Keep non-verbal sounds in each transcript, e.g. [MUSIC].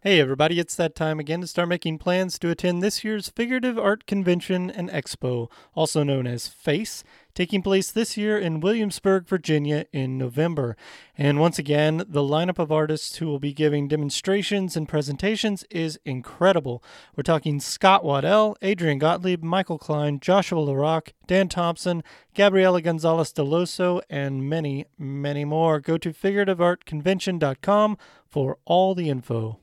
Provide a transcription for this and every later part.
Hey everybody, it's that time again to start making plans to attend this year's Figurative Art Convention and Expo, also known as FACE, taking place this year in Williamsburg, Virginia in November. And once again, the lineup of artists who will be giving demonstrations and presentations is incredible. We're talking Scott Waddell, Adrian Gottlieb, Michael Klein, Joshua LaRock, Dan Thompson, Gabriela Gonzalez Dellosso, and many, many more. Go to figurativeartconvention.com for all the info.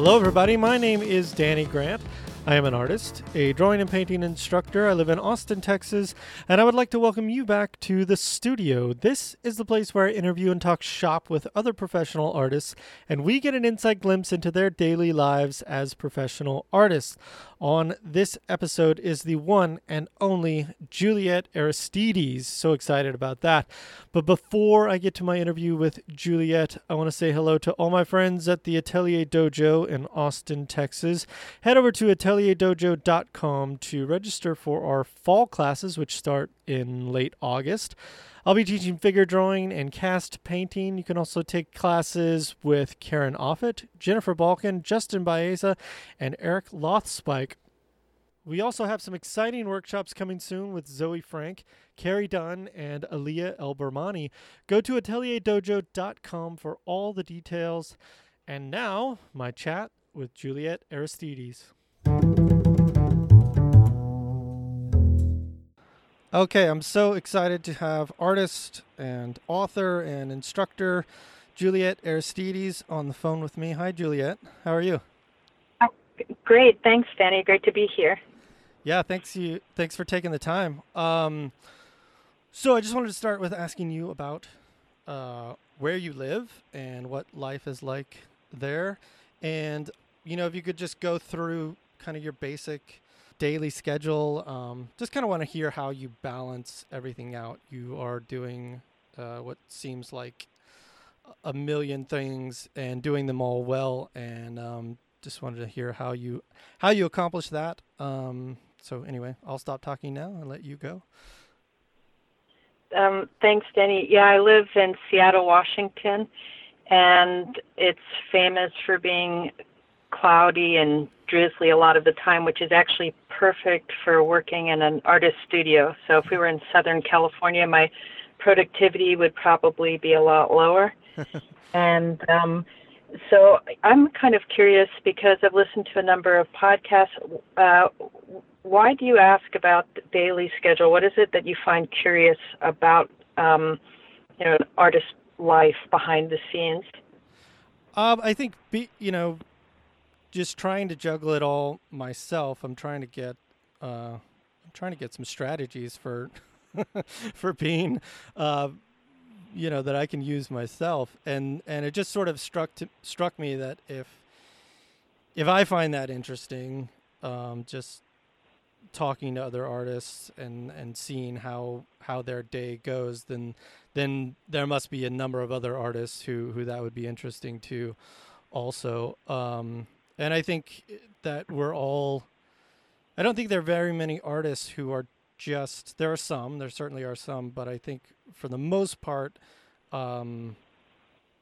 Hello, everybody. My name is Danny Grant. I am an artist, a drawing and painting instructor. I live in Austin, Texas, and I would like to welcome you back to the studio. This is the place where I interview and talk shop with other professional artists, and we get an inside glimpse into their daily lives as professional artists. On this episode is the one and only Juliette Aristides. So excited about that. But before I get to my interview with Juliette, I want to say hello to all my friends at the Atelier Dojo in Austin, Texas. Head over to atelierdojo.com to register for our fall classes, which start in late August. I'll be teaching figure drawing and cast painting. You can also take classes with Karen Offit, Jennifer Balkan, Justin Baeza, and Eric Lothspike. We also have some exciting workshops coming soon with Zoey Frank, Carrie Dunn, and Alia El-Bermani. Go to atelierdojo.com for all the details. And now, my chat with Juliette Aristides. Okay, I'm so excited to have artist and author and instructor Juliette Aristides on the phone with me. Hi, Juliette. How are you? Great, thanks, Danny. Great to be here. Yeah, thanks you. Thanks for taking the time. Um, so I just wanted to start with asking you about uh, where you live and what life is like there, and you know if you could just go through kind of your basic daily schedule. Um, just kind of want to hear how you balance everything out. You are doing uh, what seems like a million things and doing them all well, and um, just wanted to hear how you how you accomplish that. Um, so anyway, I'll stop talking now and let you go. Um, thanks, Denny. Yeah, I live in Seattle, Washington, and it's famous for being cloudy and drizzly a lot of the time, which is actually perfect for working in an artist studio. So if we were in Southern California, my productivity would probably be a lot lower. [LAUGHS] and um, so I'm kind of curious because I've listened to a number of podcasts. Uh, why do you ask about the daily schedule? What is it that you find curious about, um, you know, an artist's life behind the scenes? Um, I think, be, you know, just trying to juggle it all myself. I'm trying to get uh, I'm trying to get some strategies for [LAUGHS] for being uh, you know that I can use myself and and it just sort of struck to, struck me that if if I find that interesting um, just talking to other artists and and seeing how how their day goes then then there must be a number of other artists who who that would be interesting to also um, and I think that we're all. I don't think there are very many artists who are just. There are some. There certainly are some, but I think for the most part, um,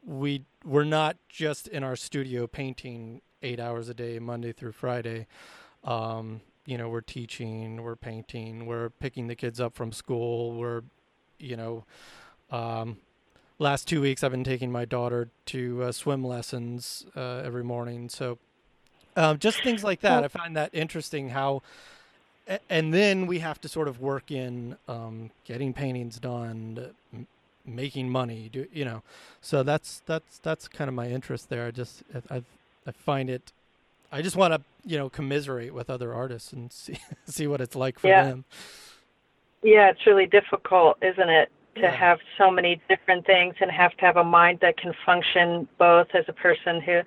we we're not just in our studio painting eight hours a day, Monday through Friday. Um, you know, we're teaching, we're painting, we're picking the kids up from school, we're, you know, um, last two weeks I've been taking my daughter to uh, swim lessons uh, every morning. So um, just things like that. I find that interesting how, and then we have to sort of work in um, getting paintings done, making money. Do you know? So that's that's that's kind of my interest there. I just I I find it. I just want to you know commiserate with other artists and see [LAUGHS] see what it's like for yeah. them. Yeah, it's really difficult, isn't it, to yeah. have so many different things and have to have a mind that can function both as a person who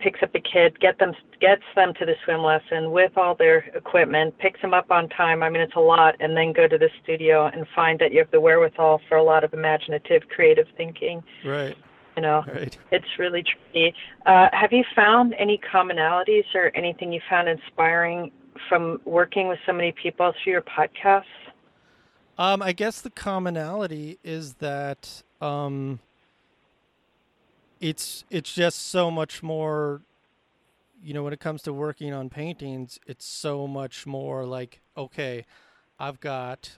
picks up the kid, get them gets them to the swim lesson with all their equipment, picks them up on time. I mean, it's a lot, and then go to the studio and find that you have the wherewithal for a lot of imaginative, creative thinking. Right. You know, right. it's really tricky. Uh, have you found any commonalities or anything you found inspiring from working with so many people through your podcasts? Um, I guess the commonality is that um, it's it's just so much more. You know, when it comes to working on paintings, it's so much more like okay, I've got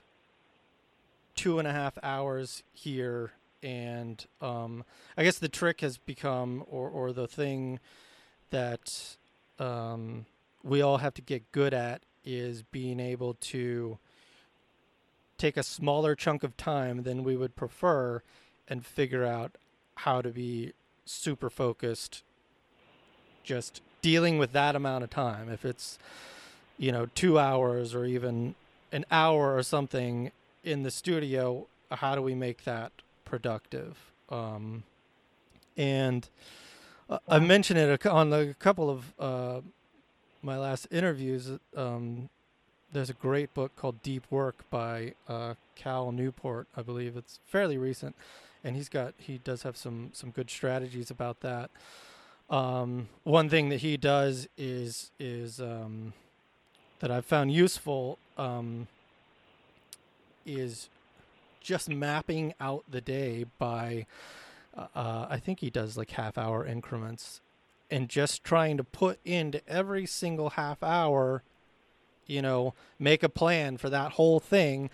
two and a half hours here, and um, I guess the trick has become, or or the thing that um, we all have to get good at is being able to take a smaller chunk of time than we would prefer and figure out how to be super focused just dealing with that amount of time if it's you know 2 hours or even an hour or something in the studio how do we make that productive um, and uh, I mentioned it on a couple of uh, my last interviews. Um, there's a great book called Deep Work by uh, Cal Newport, I believe. It's fairly recent, and he's got he does have some some good strategies about that. Um, one thing that he does is is um, that I've found useful um, is just mapping out the day by uh, uh, I think he does like half hour increments and just trying to put into every single half hour, you know, make a plan for that whole thing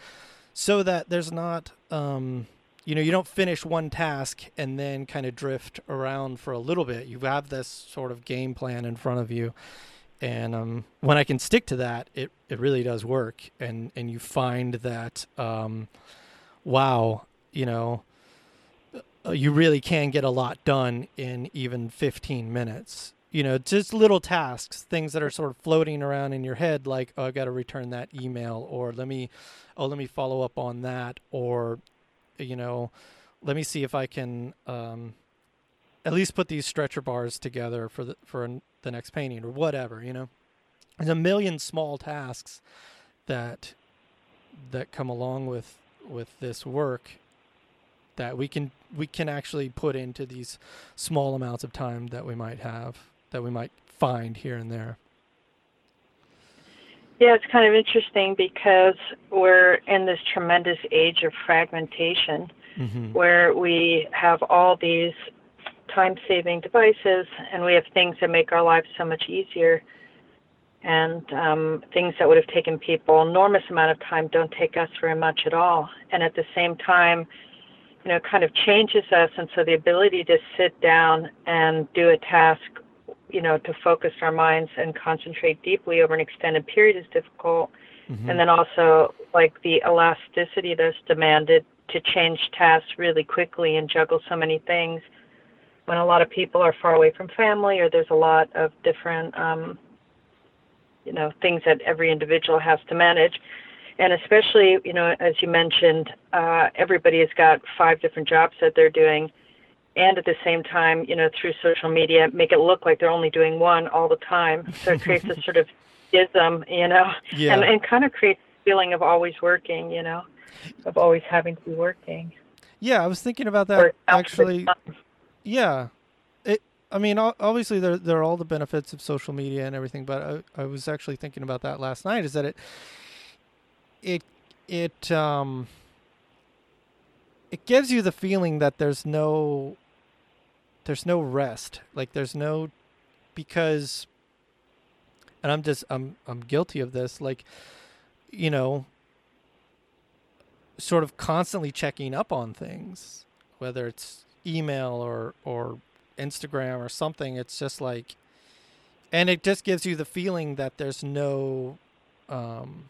so that there's not, um, you know, you don't finish one task and then kind of drift around for a little bit. You have this sort of game plan in front of you. And um, when I can stick to that, it, it really does work. And, and you find that, um, wow, you know, uh, you really can get a lot done in even 15 minutes. You know, just little tasks, things that are sort of floating around in your head, like, oh, I got to return that email, or let me, oh, let me follow up on that, or, you know, let me see if I can um, at least put these stretcher bars together for the for the next painting, or whatever. You know, there's a million small tasks that that come along with with this work that we can we can actually put into these small amounts of time that we might have that we might find here and there. Yeah, it's kind of interesting because we're in this tremendous age of fragmentation mm-hmm. where we have all these time saving devices and we have things that make our lives so much easier and um, things that would have taken people enormous amount of time don't take us very much at all and at the same time you know, kind of changes us. And so the ability to sit down and do a task, you know, to focus our minds and concentrate deeply over an extended period is difficult. Mm-hmm. And then also, like the elasticity that's demanded to change tasks really quickly and juggle so many things when a lot of people are far away from family or there's a lot of different, um, you know, things that every individual has to manage and especially you know as you mentioned uh, everybody has got five different jobs that they're doing and at the same time you know through social media make it look like they're only doing one all the time. So it creates a sort of [LAUGHS] ism you know yeah. and, and kind of creates a feeling of always working you know of always having to be working. Yeah i was thinking about that actually. yeah. It i mean obviously there, there are all the benefits of social media and everything but I, I was actually thinking about that last night is that it it it um it gives you the feeling that there's no there's no rest like there's no because and i'm just i'm i'm guilty of this like you know sort of constantly checking up on things whether it's email or or instagram or something it's just like and it just gives you the feeling that there's no um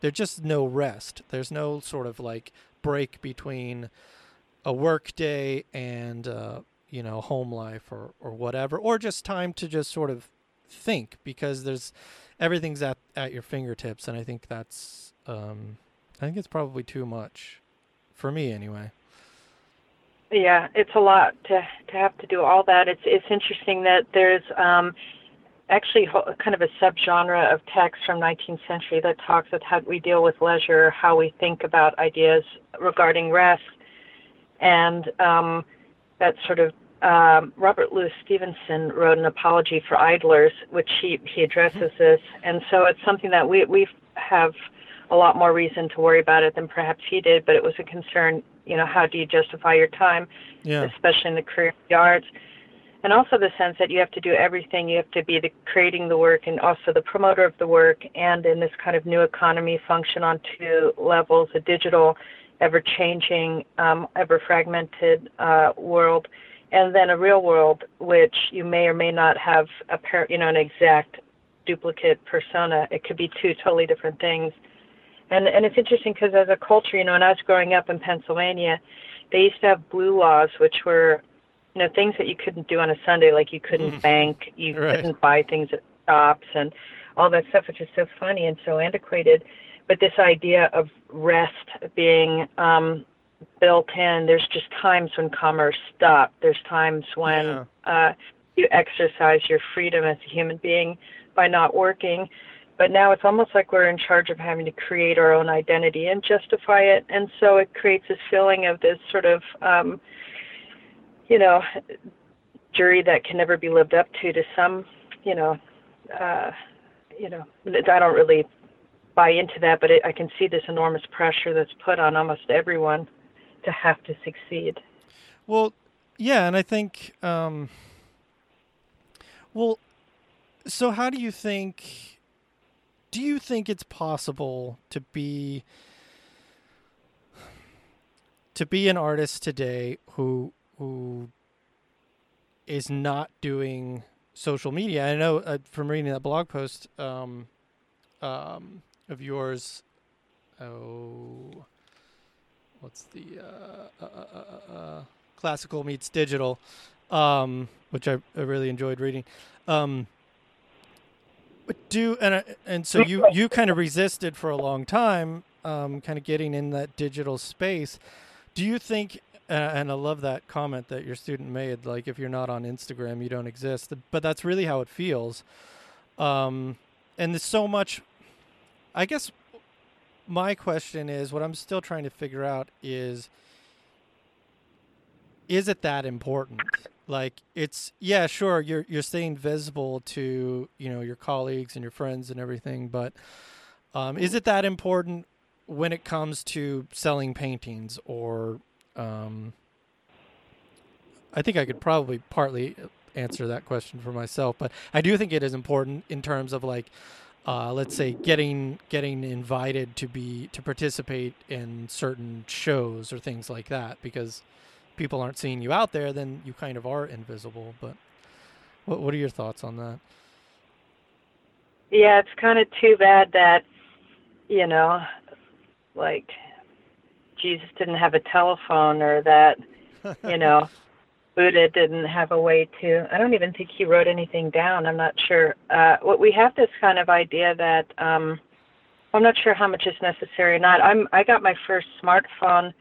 there's just no rest. There's no sort of like break between a work day and uh, you know home life or or whatever, or just time to just sort of think because there's everything's at at your fingertips, and I think that's um, I think it's probably too much for me anyway. Yeah, it's a lot to to have to do all that. It's it's interesting that there's um, actually kind of a subgenre of text from 19th century that talks about how we deal with leisure, how we think about ideas regarding rest, and um, that sort of um, Robert Louis Stevenson wrote an apology for idlers, which he, he addresses this. And so it's something that we, we have a lot more reason to worry about it than perhaps he did, but it was a concern, you know, how do you justify your time, Yeah. especially in the career the arts, And also the sense that you have to do everything. You have to be the creating the work and also the promoter of the work, and in this kind of new economy, function on two levels: a digital, ever-changing, um, ever-fragmented uh, world, and then a real world, which you may or may not have a par- you know an exact duplicate persona. It could be two totally different things. And and it's interesting because as a culture, you know, when I was growing up in Pennsylvania, they used to have blue laws, which were, you know, things that you couldn't do on a Sunday, like you couldn't Mm. bank, you Right. couldn't buy things at shops, and all that stuff, which is so funny and so antiquated. But this idea of rest being um, built in, there's just times when commerce stops. There's times when Yeah. uh, you exercise your freedom as a human being by not working. But now it's almost like we're in charge of having to create our own identity and justify it. And so it creates this feeling of this sort of, um, you know, jury that can never be lived up to to some, you know, uh, you know, I don't really buy into that, but it, I can see this enormous pressure that's put on almost everyone to have to succeed. Well, yeah, and I think, um, well, so how do you think? Do you think it's possible to be to be an artist today who who is not doing social media? I know uh, from reading that blog post um, um, of yours. Oh, what's the uh, uh, uh, uh, uh, classical meets digital, um, which I, I really enjoyed reading. Um, do and and so you you kind of resisted for a long time, um, kind of getting in that digital space. Do you think? Uh, and I love that comment that your student made. Like, if you're not on Instagram, you don't exist. But that's really how it feels. Um, and there's so much. I guess my question is what I'm still trying to figure out is is it that important? Like it's yeah, sure, you're you're staying visible to, you know, your colleagues and your friends and everything, but um, is it that important when it comes to selling paintings or um, I think I could probably partly answer that question for myself, but I do think it is important in terms of like uh, let's say getting getting invited to be to participate in certain shows or things like that because people aren't seeing you out there then you kind of are invisible but what what are your thoughts on that? Yeah, it's kind of too bad that, you know, like Jesus didn't have a telephone or that, you know, Buddha didn't have a way to. I don't even think he wrote anything down. I'm not sure. Uh, what we have this kind of idea that um, I'm not sure how much is necessary or not. I'm I got my first smartphone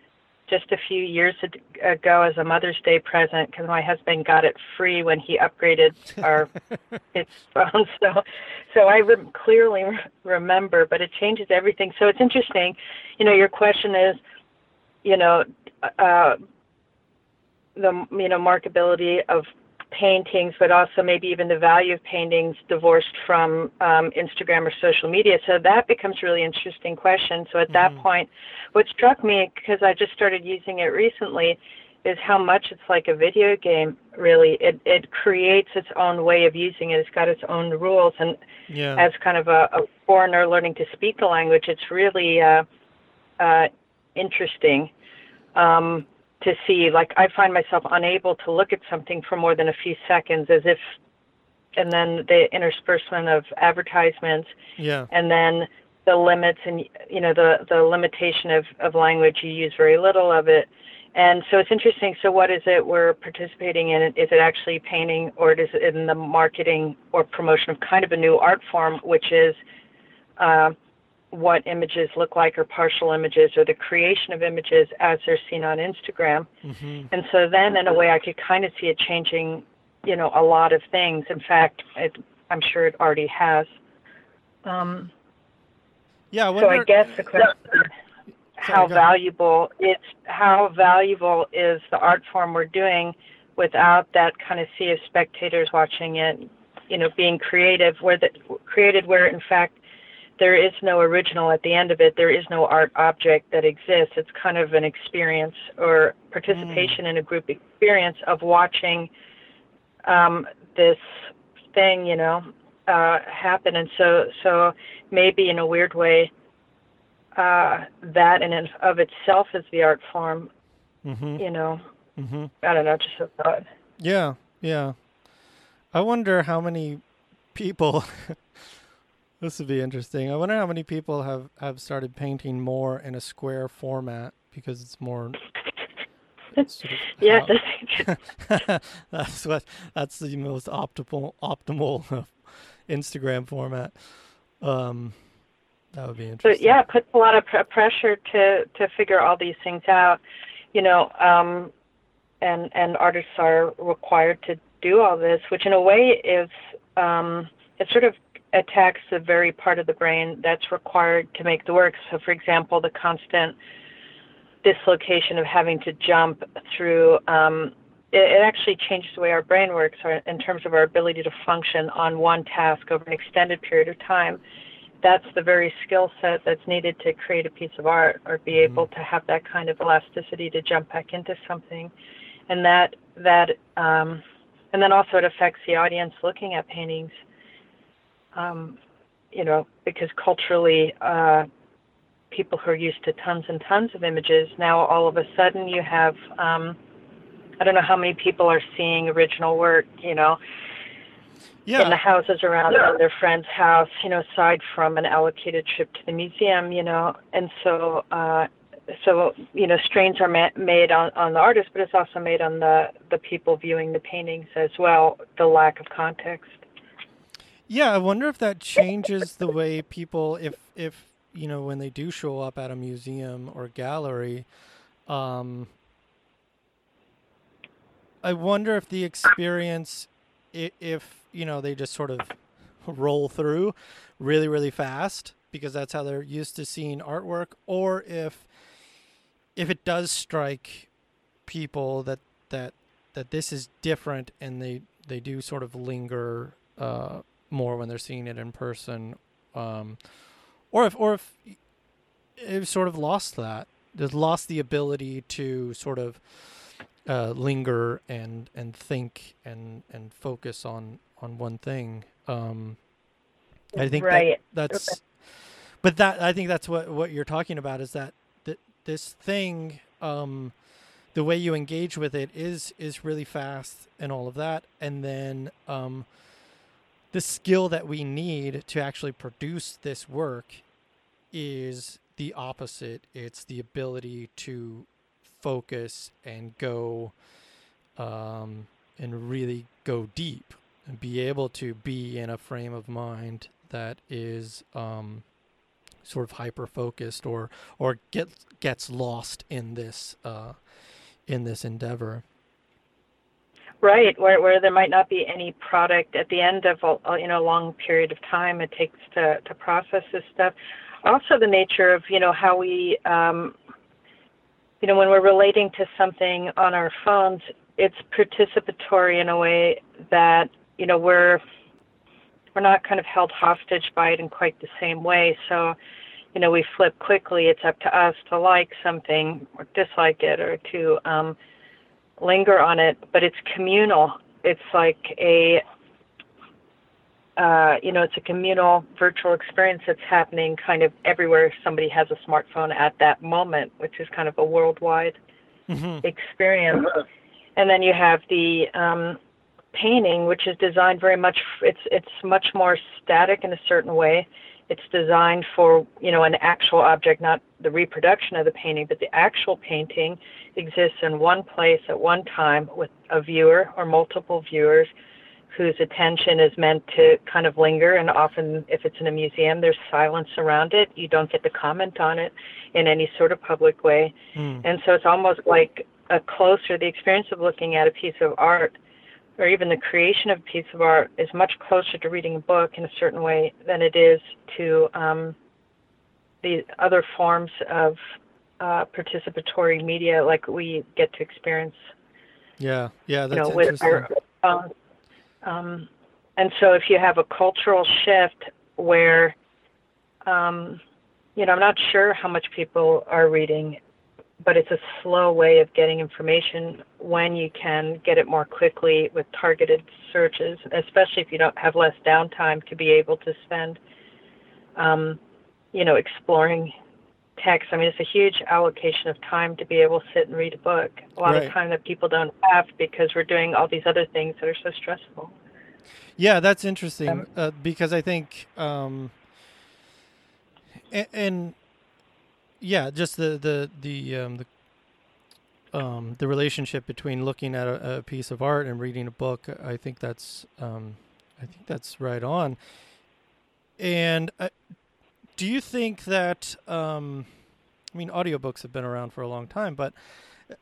just a few years ago as a Mother's Day present because my husband got it free when he upgraded our [LAUGHS] his phone. So, so I re- clearly re- remember, but it changes everything. So it's interesting. You know, your question is, you know, uh, the you know marketability of paintings, but also maybe even the value of paintings divorced from um, Instagram or social media. So that becomes really interesting question. So at that Mhm. point, what struck me because I just started using it recently is how much it's like a video game. Really, it it creates its own way of using it. It's got its own rules, and yeah as kind of a, a foreigner learning to speak the language, it's really uh, uh, interesting um, to see. Like I find myself unable to look at something for more than a few seconds, as if, and then the interspersement of advertisements, yeah and then the limits and you know the the limitation of of language. You use very little of it. And so it's interesting. So, what is it we're participating in? Is it actually painting, or is it in the marketing or promotion of kind of a new art form, which is uh, what images look like, or partial images, or the creation of images as they're seen on Instagram? hmm And so, then in a way, I could kind of see it changing, you know, a lot of things. In fact, it, I'm sure it already has. Um, yeah I so I guess the question is how valuable it's how valuable is the art form we're doing without that kind of sea of spectators watching it, you know, being creative, where the created where in fact there is no original at the end of it. There is no art object that exists. It's kind of an experience or participation mm. in a group experience of watching um, this thing, you know, uh, happen. And so, so maybe in a weird way, uh, that in and of itself is the art form. Mm-hmm. You know, mm-hmm. I don't know, just a thought. Yeah, yeah. I wonder how many people [LAUGHS] This would be interesting. I wonder how many people have, have started painting more in a square format because it's more. [LAUGHS] Sort of yeah, [LAUGHS] [LAUGHS] that's what that's the most optimal optimal Instagram format. Um, that would be interesting. But yeah, it puts a lot of pr- pressure to to figure all these things out. You know, um, and and artists are required to do all this, which in a way is um, it's sort of attacks the very part of the brain that's required to make the work. So, for example, the constant dislocation of having to jump through, um, it, it, actually changes the way our brain works in terms of our ability to function on one task over an extended period of time. That's the very skill set that's needed to create a piece of art or be mm-hmm. able to have that kind of elasticity to jump back into something. And that, that, um, and then also it affects the audience looking at paintings um, you know, because culturally, uh, people who are used to tons and tons of images, now all of a sudden you have, um, I don't know how many people are seeing original work, you know, yeah. in the houses around yeah. their friend's house, you know, aside from an allocated trip to the museum, you know, and so, uh, so you know, strains are ma- made on, on the artist, but it's also made on the the people viewing the paintings as well. The lack of context. Yeah, I wonder if that changes the way people, if if you know, when they do show up at a museum or gallery, um, I wonder if the experience, if you know, they just sort of roll through really, really fast because that's how they're used to seeing artwork, or if if it does strike people that that that this is different and they they do sort of linger uh, more when they're seeing it in person, um, or if or if they've sort of lost that, they've lost the ability to sort of uh, linger and and think and and focus on on one thing. Um, I think right. that, that's, okay. but that I think that's what what you're talking about is that that this thing. Um, the way you engage with it is is really fast and all of that and then um, the skill that we need to actually produce this work is the opposite. It's the ability to focus and go um, and really go deep and be able to be in a frame of mind that is um, sort of hyper focused or or get gets lost in this uh, in this endeavor. Right, where where there might not be any product at the end of a, you know long period of time it takes to to process this stuff. Also, the nature of you know how we um, you know when we're relating to something on our phones, it's participatory in a way that you know we're we're not kind of held hostage by it in quite the same way. So, you know, we flip quickly. It's up to us to like something or dislike it or to um, linger on it, but it's communal. It's like a uh, you know, it's a communal virtual experience that's happening kind of everywhere somebody has a smartphone at that moment, which is kind of a worldwide mm-hmm. experience. And then you have the um, painting, which is designed very much. It's it's much more static in a certain way. It's designed for you know an actual object, not the reproduction of the painting, but the actual painting exists in one place at one time with a viewer or multiple viewers whose attention is meant to kind of linger. And often, if it's in a museum, there's silence around it. You don't get to comment on it in any sort of public way. Mm. And so it's almost like a closer, the experience of looking at a piece of art or even the creation of a piece of art is much closer to reading a book in a certain way than it is to um, the other forms of uh, participatory media like we get to experience Yeah, yeah, you that's know, with interesting. our, um, um, and so if you have a cultural shift where, um, you know, I'm not sure how much people are reading, but it's a slow way of getting information when you can get it more quickly with targeted searches, especially if you don't have less downtime to be able to spend, um, you know, exploring text. I mean, it's a huge allocation of time to be able to sit and read a book. A lot Right. of time that people don't have because we're doing all these other things that are so stressful. Yeah, that's interesting Um, uh, because I think, um, and, and yeah, just the the the um, the um, the relationship between looking at a, a piece of art and reading a book. I think that's um, I think that's right on. And uh, do you think that um, I mean, audiobooks have been around for a long time, but uh,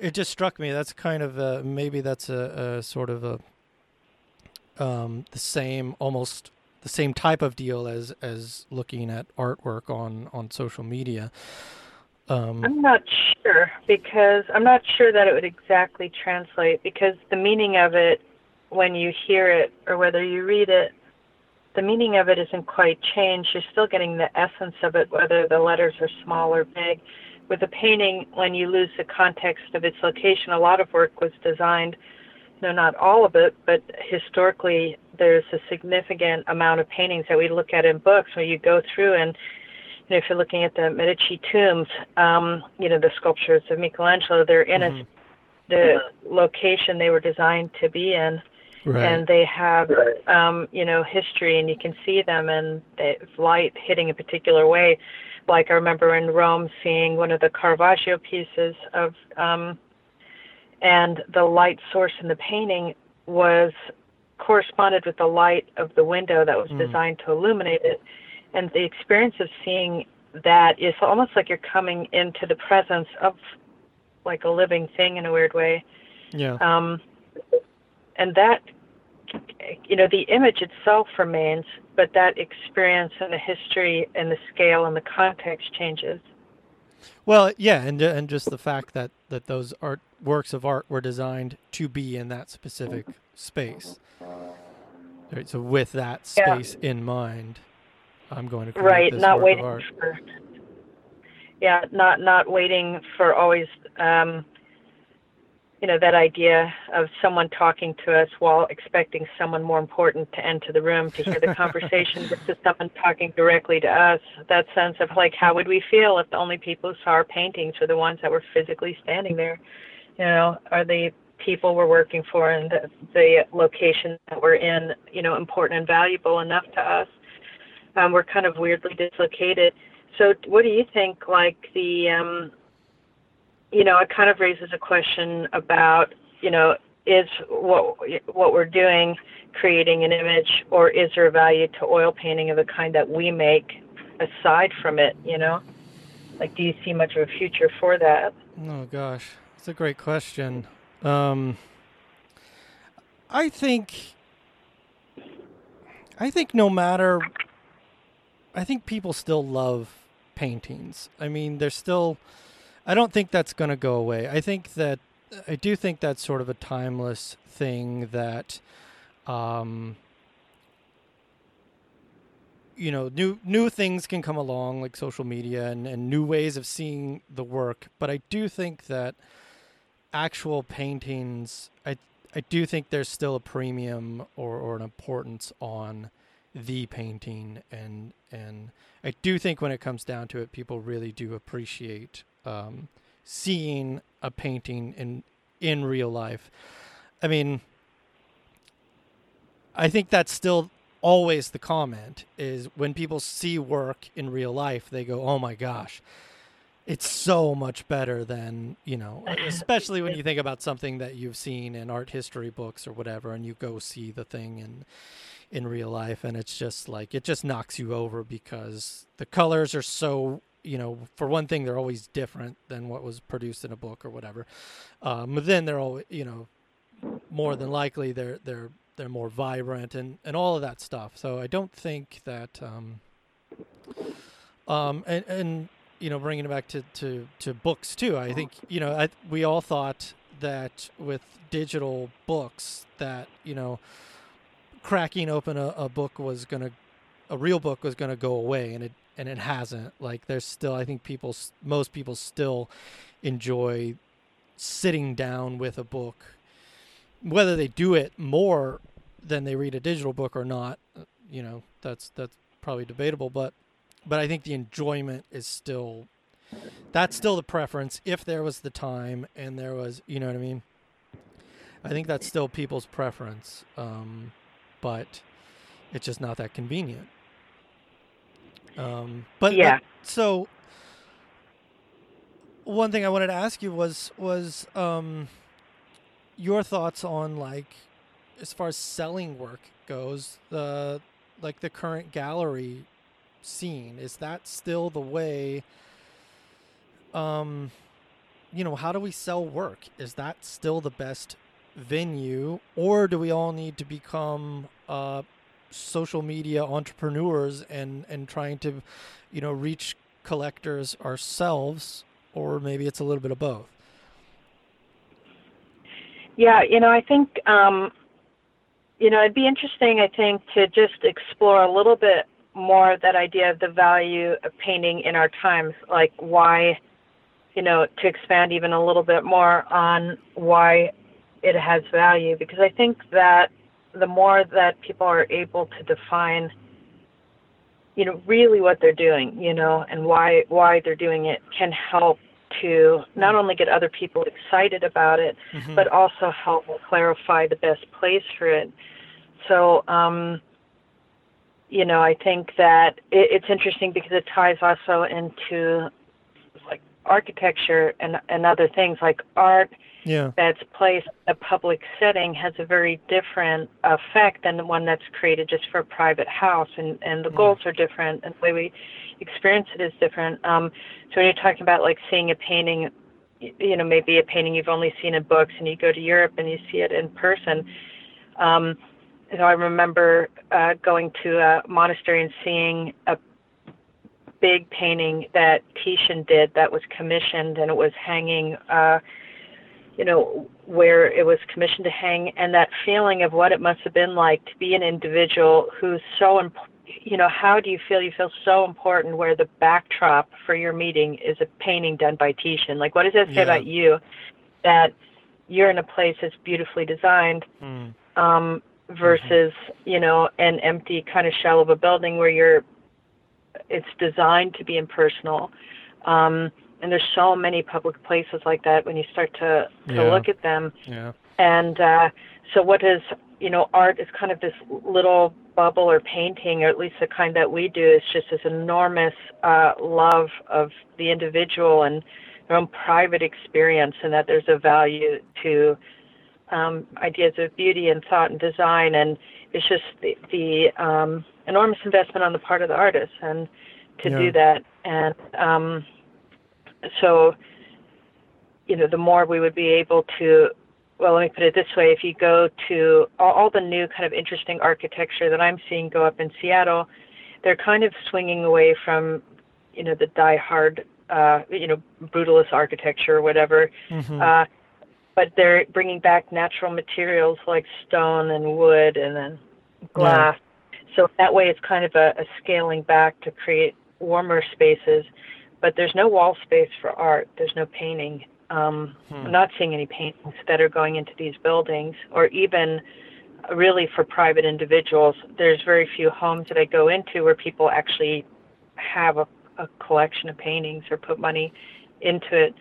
it just struck me that's kind of a, maybe that's a, a sort of a um, the same almost the same type of deal as as looking at artwork on on social media. Um, I'm not sure because I'm not sure that it would exactly translate because the meaning of it when you hear it or whether you read it, the meaning of it isn't quite changed. You're still getting the essence of it, whether the letters are small or big. With a painting, when you lose the context of its location, a lot of work was designed, no, not all of it, but historically, there's a significant amount of paintings that we look at in books where you go through and you know, if you're looking at the Medici tombs, um, you know, the sculptures of Michelangelo, they're in Mhm. a, the location they were designed to be in, right. and they have, um, you know, history, and you can see them, and the light hitting a particular way. Like I remember in Rome seeing one of the Caravaggio pieces of, um, and the light source in the painting was corresponded with the light of the window that was Mm. designed to illuminate it and the experience of seeing that is almost like you're coming into the presence of like a living thing in a weird way yeah. um, and that you know the image itself remains but that experience and the history and the scale and the context changes Well, yeah, and and just the fact that that those art works of art were designed to be in that specific space. Right. So with that Yeah. space in mind, I'm going to create right this not work waiting of art. for yeah not not waiting for always um you know that idea of someone talking to us while expecting someone more important to enter the room to hear the [LAUGHS] conversation versus someone talking directly to us that sense of like how would we feel if the only people who saw our paintings were the ones that were physically standing there you know are the people we're working for and the, the location that we're in you know important and valuable enough to us um, we're kind of weirdly dislocated. So, what do you think? Like the, um, you know, it kind of raises a question about, you know, is what what we're doing creating an image, or is there a value to oil painting of the kind that we make aside from it? You know, like, do you see much of a future for that? Oh gosh, it's a great question. Um, I think, I think no matter, I think people still love paintings. I mean, they're still. I don't think that's going to go away. I think that I do think that's sort of a timeless thing that, um, you know, new new things can come along like social media and, and new ways of seeing the work. But I do think that actual paintings, I I do think there's still a premium or, or an importance on the painting and and I do think when it comes down to it, people really do appreciate um, seeing a painting in in real life. I mean, I think that's still always the comment is when people see work in real life, they go, "Oh my gosh, it's so much better than you know." [LAUGHS] Especially when you think about something that you've seen in art history books or whatever, and you go see the thing in in real life, and it's just like it just knocks you over because the colors are so. You know, for one thing, they're always different than what was produced in a book or whatever. Um, but then they're all, you know, more than likely they're they're they're more vibrant and and all of that stuff. So I don't think that um um and and you know bringing it back to to to books too. I think you know I, we all thought that with digital books that you know cracking open a, a book was gonna a real book was gonna go away and it and it hasn't. Like there's still i think people most people still enjoy sitting down with a book. Whether they do it more than they read a digital book or not you know that's that's probably debatable but but i think the enjoyment is still that's still the preference if there was the time and there was you know what i mean? I think that's still people's preference um, but it's just not that convenient um, but yeah but, so one thing i wanted to ask you was was um, your thoughts on like as far as selling work goes the like the current gallery scene is that still the way um, you know, how do we sell work? Is that still the best venue, or do we all need to become uh, social media entrepreneurs and and trying to, you know, reach collectors ourselves, or maybe it's a little bit of both? Yeah, you know, I think um, you know it'd be interesting. I think to just explore a little bit more that idea of the value of painting in our times, like why you know, to expand even a little bit more on why it has value because I think that the more that people are able to define you know really what they're doing, you know, and why why they're doing it can help to not only get other people excited about it, mm-hmm. but also help clarify the best place for it. So, um, you know, I think that it, it's interesting because it ties also into like architecture and, and other things like art yeah. that's placed in a public setting has a very different effect than the one that's created just for a private house and, and the mm. goals are different and the way we experience it is different. Um, so when you're talking about like seeing a painting, you know, maybe a painting you've only seen in books and you go to Europe and you see it in person. Um, you know, I remember uh, going to a monastery and seeing a big painting that Titian did that was commissioned and it was hanging uh you know where it was commissioned to hang and that feeling of what it must have been like to be an individual who's so imp- you know how do you feel you feel so important where the backdrop for your meeting is a painting done by Titian like what does that say yeah. about you that you're in a place that's beautifully designed mm. um versus mm-hmm. you know an empty kind of shell of a building where you're it's designed to be impersonal. Um, and there's so many public places like that when you start to, to yeah. look at them. Yeah. And uh, so, what is you know, art is kind of this little bubble or painting, or at least the kind that we do, is just this enormous uh, love of the individual and their own private experience, and that there's a value to um, ideas of beauty and thought and design, and it's just the, the um, enormous investment on the part of the artist and to yeah. do that and um, so you know the more we would be able to well let me put it this way if you go to all, all the new kind of interesting architecture that i'm seeing go up in seattle they're kind of swinging away from you know the die hard uh, you know brutalist architecture or whatever. Mm-hmm. uh, but they're bringing back natural materials like stone and wood and then glass. So that way it's kind of a, a scaling back to create warmer spaces, but there's no wall space for art. There's no painting. Um, hmm. I'm not seeing any paintings that are going into these buildings, or even really for private individuals. There's very few homes that I go into where people actually have a, a collection of paintings or put money into it.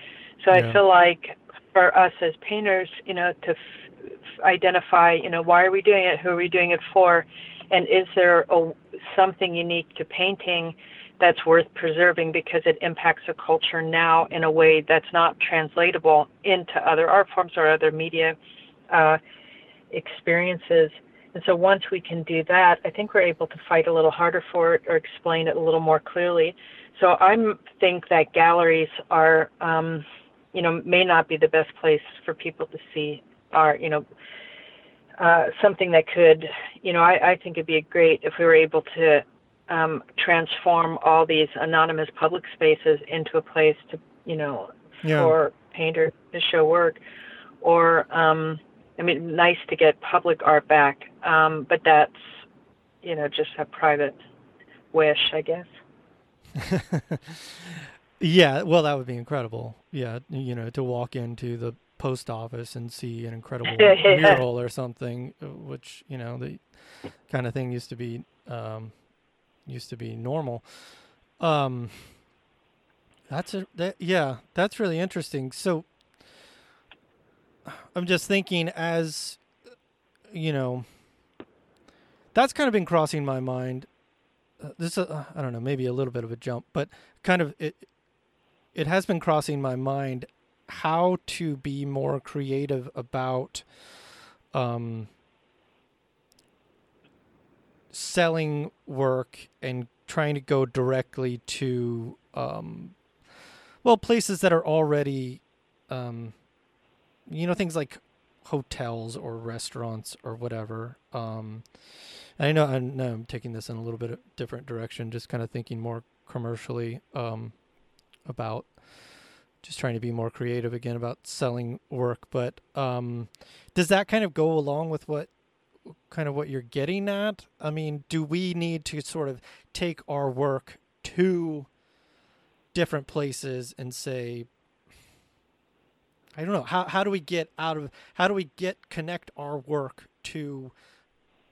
So yeah. I feel like for us as painters, you know, to f- identify, you know, why are we doing it? Who are we doing it for? and is there a, something unique to painting that's worth preserving because it impacts a culture now in a way that's not translatable into other art forms or other media uh, experiences. And so once we can do that, I think we're able to fight a little harder for it or explain it a little more clearly. So I think that galleries are, um, you know, may not be the best place for people to see art. You know, uh, something that could, you know, I, I think it'd be great if we were able to um, transform all these anonymous public spaces into a place to, you know, yeah. for painters to show work, or um, I mean, nice to get public art back, um, but that's you know just a private wish, I guess. [LAUGHS] yeah, well, that would be incredible. Yeah, you know, to walk into the post office and see an incredible [LAUGHS] mural or something, uh, which you know the kind of thing used to be um, used to be normal. Um, that's a that yeah, that's really interesting. So I'm just thinking as you know, that's kind of been crossing my mind. Uh, this uh, I don't know, maybe a little bit of a jump, but kind of it it has been crossing my mind how to be more creative about um, selling work and trying to go directly to um, well places that are already um, you know things like hotels or restaurants or whatever. Um, I know I know I'm taking this in a little bit of different direction just kind of thinking more commercially um, about just trying to be more creative again about selling work. But um, does that kind of go along with what kind of what you're getting at. I mean do we need to sort of take our work to different places and say i don't know how, how do we get out of how do we get connect our work to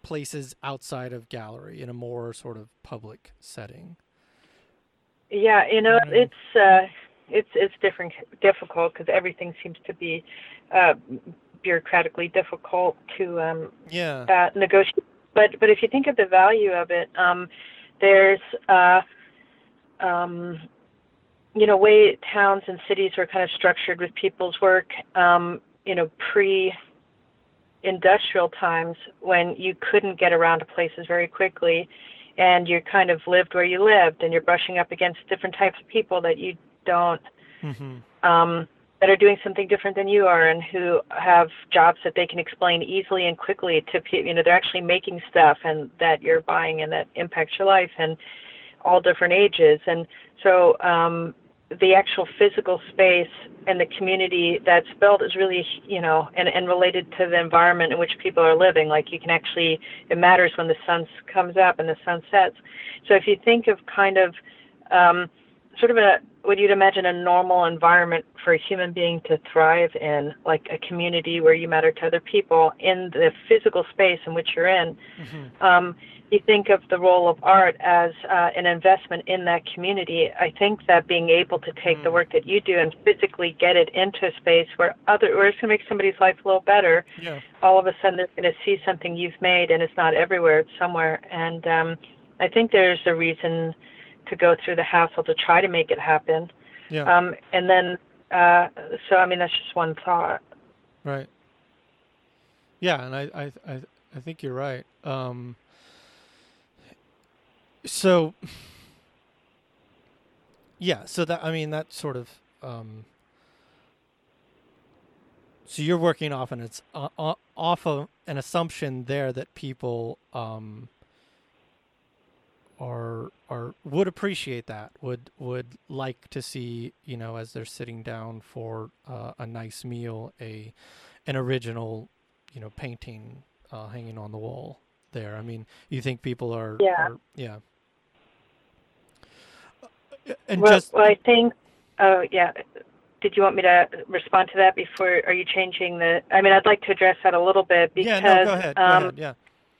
places outside of gallery in a more sort of public setting? Yeah you know it's uh it's it's different difficult because everything seems to be uh, bureaucratically difficult to um, yeah uh, negotiate. But but if you think of the value of it, um, there's uh, um, you know way towns and cities are kind of structured with people's work. Um, you know pre industrial times when you couldn't get around to places very quickly and you kind of lived where you lived and you're brushing up against different types of people that you don't mm-hmm. um, that are doing something different than you are and who have jobs that they can explain easily and quickly to people you know they're actually making stuff and that you're buying and that impacts your life and all different ages. And so um, the actual physical space and the community that's built is really you know and, and related to the environment in which people are living. Like you can actually it matters when the sun comes up and the sun sets. So if you think of kind of um, sort of a would you'd imagine a normal environment for a human being to thrive in, like a community where you matter to other people in the physical space in which you're in. Mm-hmm. Um, you think of the role of art as uh, an investment in that community. I think that being able to take mm. the work that you do and physically get it into a space where other, where it's going to make somebody's life a little better. Yeah. All of a sudden, they're going to see something you've made, and it's not everywhere; it's somewhere. And um, I think there's a reason to go through the hassle to try to make it happen. Yeah. Um, and then, uh, so I mean, that's just one thought. Right. Yeah, and I, I, I, I think you're right. Um, so, yeah, so that I mean that sort of. Um, so you're working off and it's uh, off of an assumption there that people um, are are would appreciate that would would like to see you know as they're sitting down for uh, a nice meal a an original you know painting uh, hanging on the wall there i mean you think people are yeah are, yeah and well, just well i think oh yeah did you want me to respond to that before are you changing the i mean i'd like to address that a little bit because yeah, no, go ahead. Go um, ahead. yeah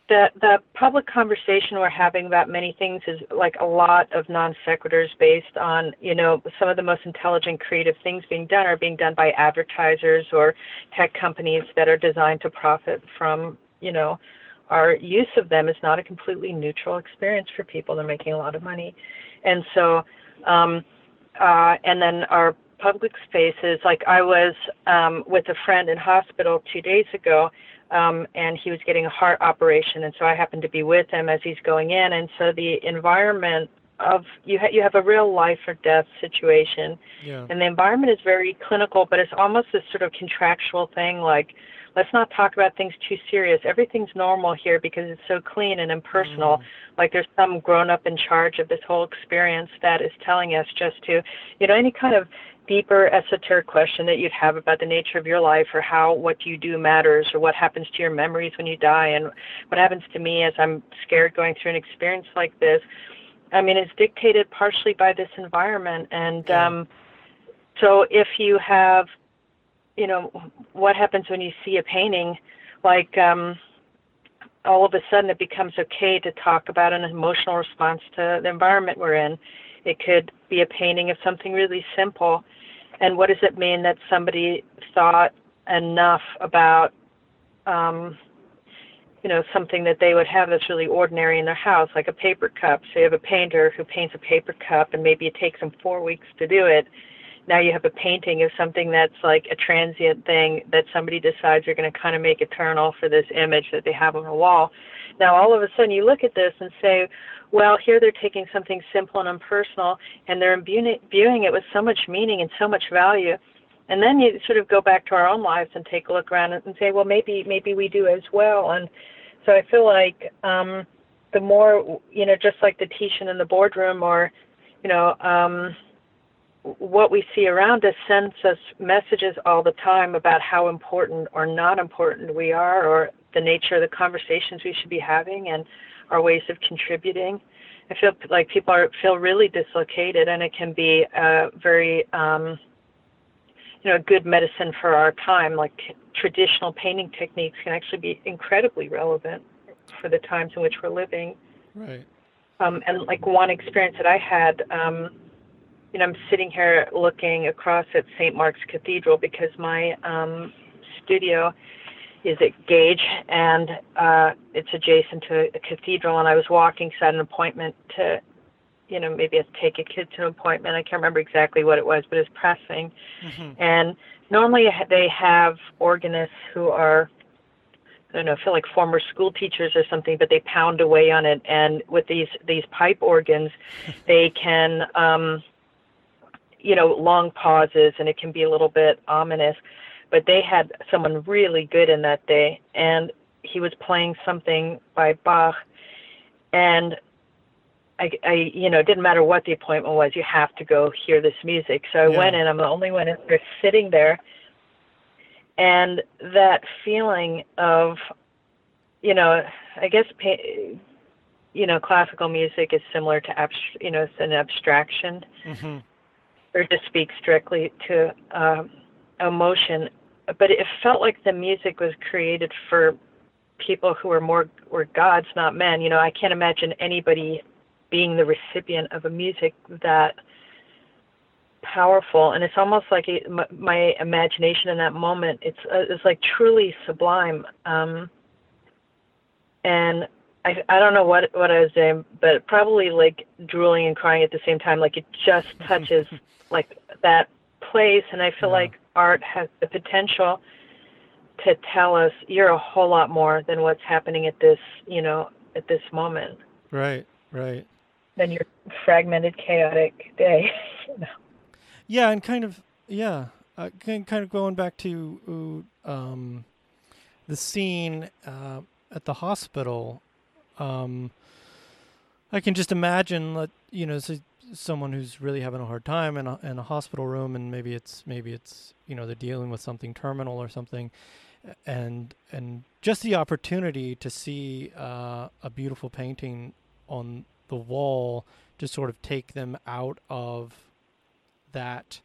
the the public conversation we're having about many things is like a lot of non sequiturs based on you know some of the most intelligent creative things being done are being done by advertisers or tech companies that are designed to profit from you know our use of them. Is not a completely neutral experience for people. They're making a lot of money. And so um uh and then our public spaces like i was um with a friend in hospital two days ago um, and he was getting a heart operation, and so I happened to be with him as he's going in, and so the environment of you ha- you have a real life or death situation, Yeah. and the environment is very clinical, but it's almost this sort of contractual thing like. Let's not talk about things too serious. Everything's normal here because it's so clean and impersonal. Mm. Like there's some grown up in charge of this whole experience that is telling us just to, you know, any kind of deeper esoteric question that you'd have about the nature of your life or how what you do matters or what happens to your memories when you die and what happens to me as I'm scared going through an experience like this. I mean, it's dictated partially by this environment. And um, so if you have, you know, what happens when you see a painting, like, um, all of a sudden it becomes okay to talk about an emotional response to the environment we're in. It could be a painting of something really simple. And what does it mean that somebody thought enough about, um, you know, something that they would have that's really ordinary in their house, like a paper cup. So you have a painter who paints a paper cup, and maybe it takes them four weeks to do it. Now you have a painting of something that's like a transient thing that somebody decides they're going to kind of make eternal for this image that they have on a wall. Now all of a sudden you look at this and say, well, here they're taking something simple and impersonal and they're imbuing it with so much meaning and so much value. And then you sort of go back to our own lives and take a look around and say, well, maybe maybe we do as well. And so I feel like um, the more you know, just like the teaching in the boardroom, or you know, um, what we see around us sends us messages all the time about how important or not important we are, or the nature of the conversations we should be having, and our ways of contributing. I feel like people are feel really dislocated, and it can be a very um, you know, good medicine for our time. Like traditional painting techniques can actually be incredibly relevant for the times in which we're living. Right. Um, and like one experience that I had, um, you know, I'm sitting here looking across at St. Mark's Cathedral because my um, studio is at Gage and uh, it's adjacent to a cathedral. And I was walking, so I had an appointment to, you know, maybe I take a kid to an appointment. I can't remember exactly what it was, but it's pressing. Mhm. And normally they have organists who are, I don't know, feel like former school teachers or something, but they pound away on it. And with these these pipe organs, [LAUGHS] they can, um, you know, long pauses, and it can be a little bit ominous. But they had someone really good in that day, and he was playing something by Bach, and I, I, you know, it didn't matter what the appointment was. You have to go hear this music. So I Yeah. went in. I'm the only one in there sitting there, and that feeling of, you know, I guess, pa- you know, classical music is similar to, abst- you know, it's an abstraction, Mhm. or to speak strictly to um, emotion. But it felt like the music was created for people who are more were gods, not men. You know, I can't imagine anybody being the recipient of a music that powerful and it's almost like it, my, my imagination in that moment it's uh, it's like truly sublime um and I I don't know what what I was doing but probably like drooling and crying at the same time like it just [LAUGHS] touches like that place and I feel Yeah. like art has the potential to tell us you're a whole lot more than what's happening at this you know at this moment Right. Right. Than your fragmented chaotic day [LAUGHS] you know? Yeah, and kind of yeah, uh, kind of going back to um, the scene uh, at the hospital. Um, I can just imagine, that you know, so someone who's really having a hard time in a, in a hospital room, and maybe it's maybe it's you know they're dealing with something terminal or something, and and just the opportunity to see uh, a beautiful painting on the wall, to sort of take them out of that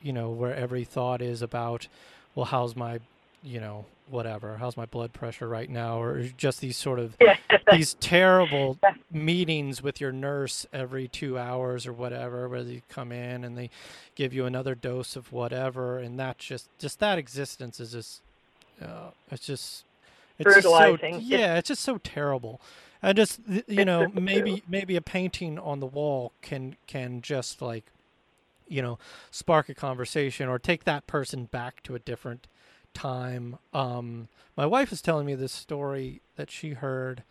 you know where every thought is about well how's my you know whatever how's my blood pressure right now or just these sort of [LAUGHS] these terrible meetings with your nurse every two hours or whatever where they come in and they give you another dose of whatever and that's just just that existence is just uh, it's just it's just so. It's- yeah it's just so terrible and just you know maybe maybe a painting on the wall can can just like you know spark a conversation or take that person back to a different time um my wife was telling me this story that she heard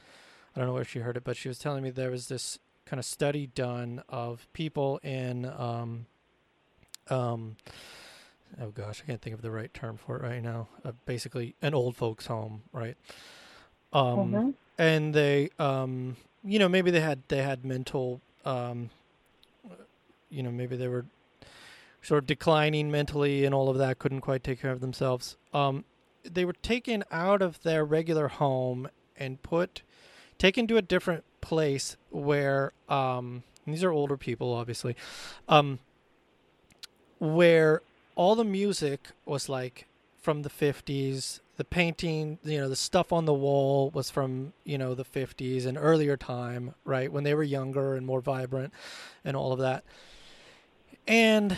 i don't know where she heard it but she was telling me there was this kind of study done of people in um, um, oh gosh, I can't think of the right term for it right now. Uh, basically, an old folks' home, right? Um, Mm-hmm. and they, um, you know, maybe they had they had mental, um, you know, maybe they were sort of declining mentally and all of that, couldn't quite take care of themselves. Um, they were taken out of their regular home and put taken to a different place where um, these are older people, obviously, um, where all the music was like from the 50s the painting you know the stuff on the wall was from you know the 50s and earlier time right when they were younger and more vibrant and all of that. And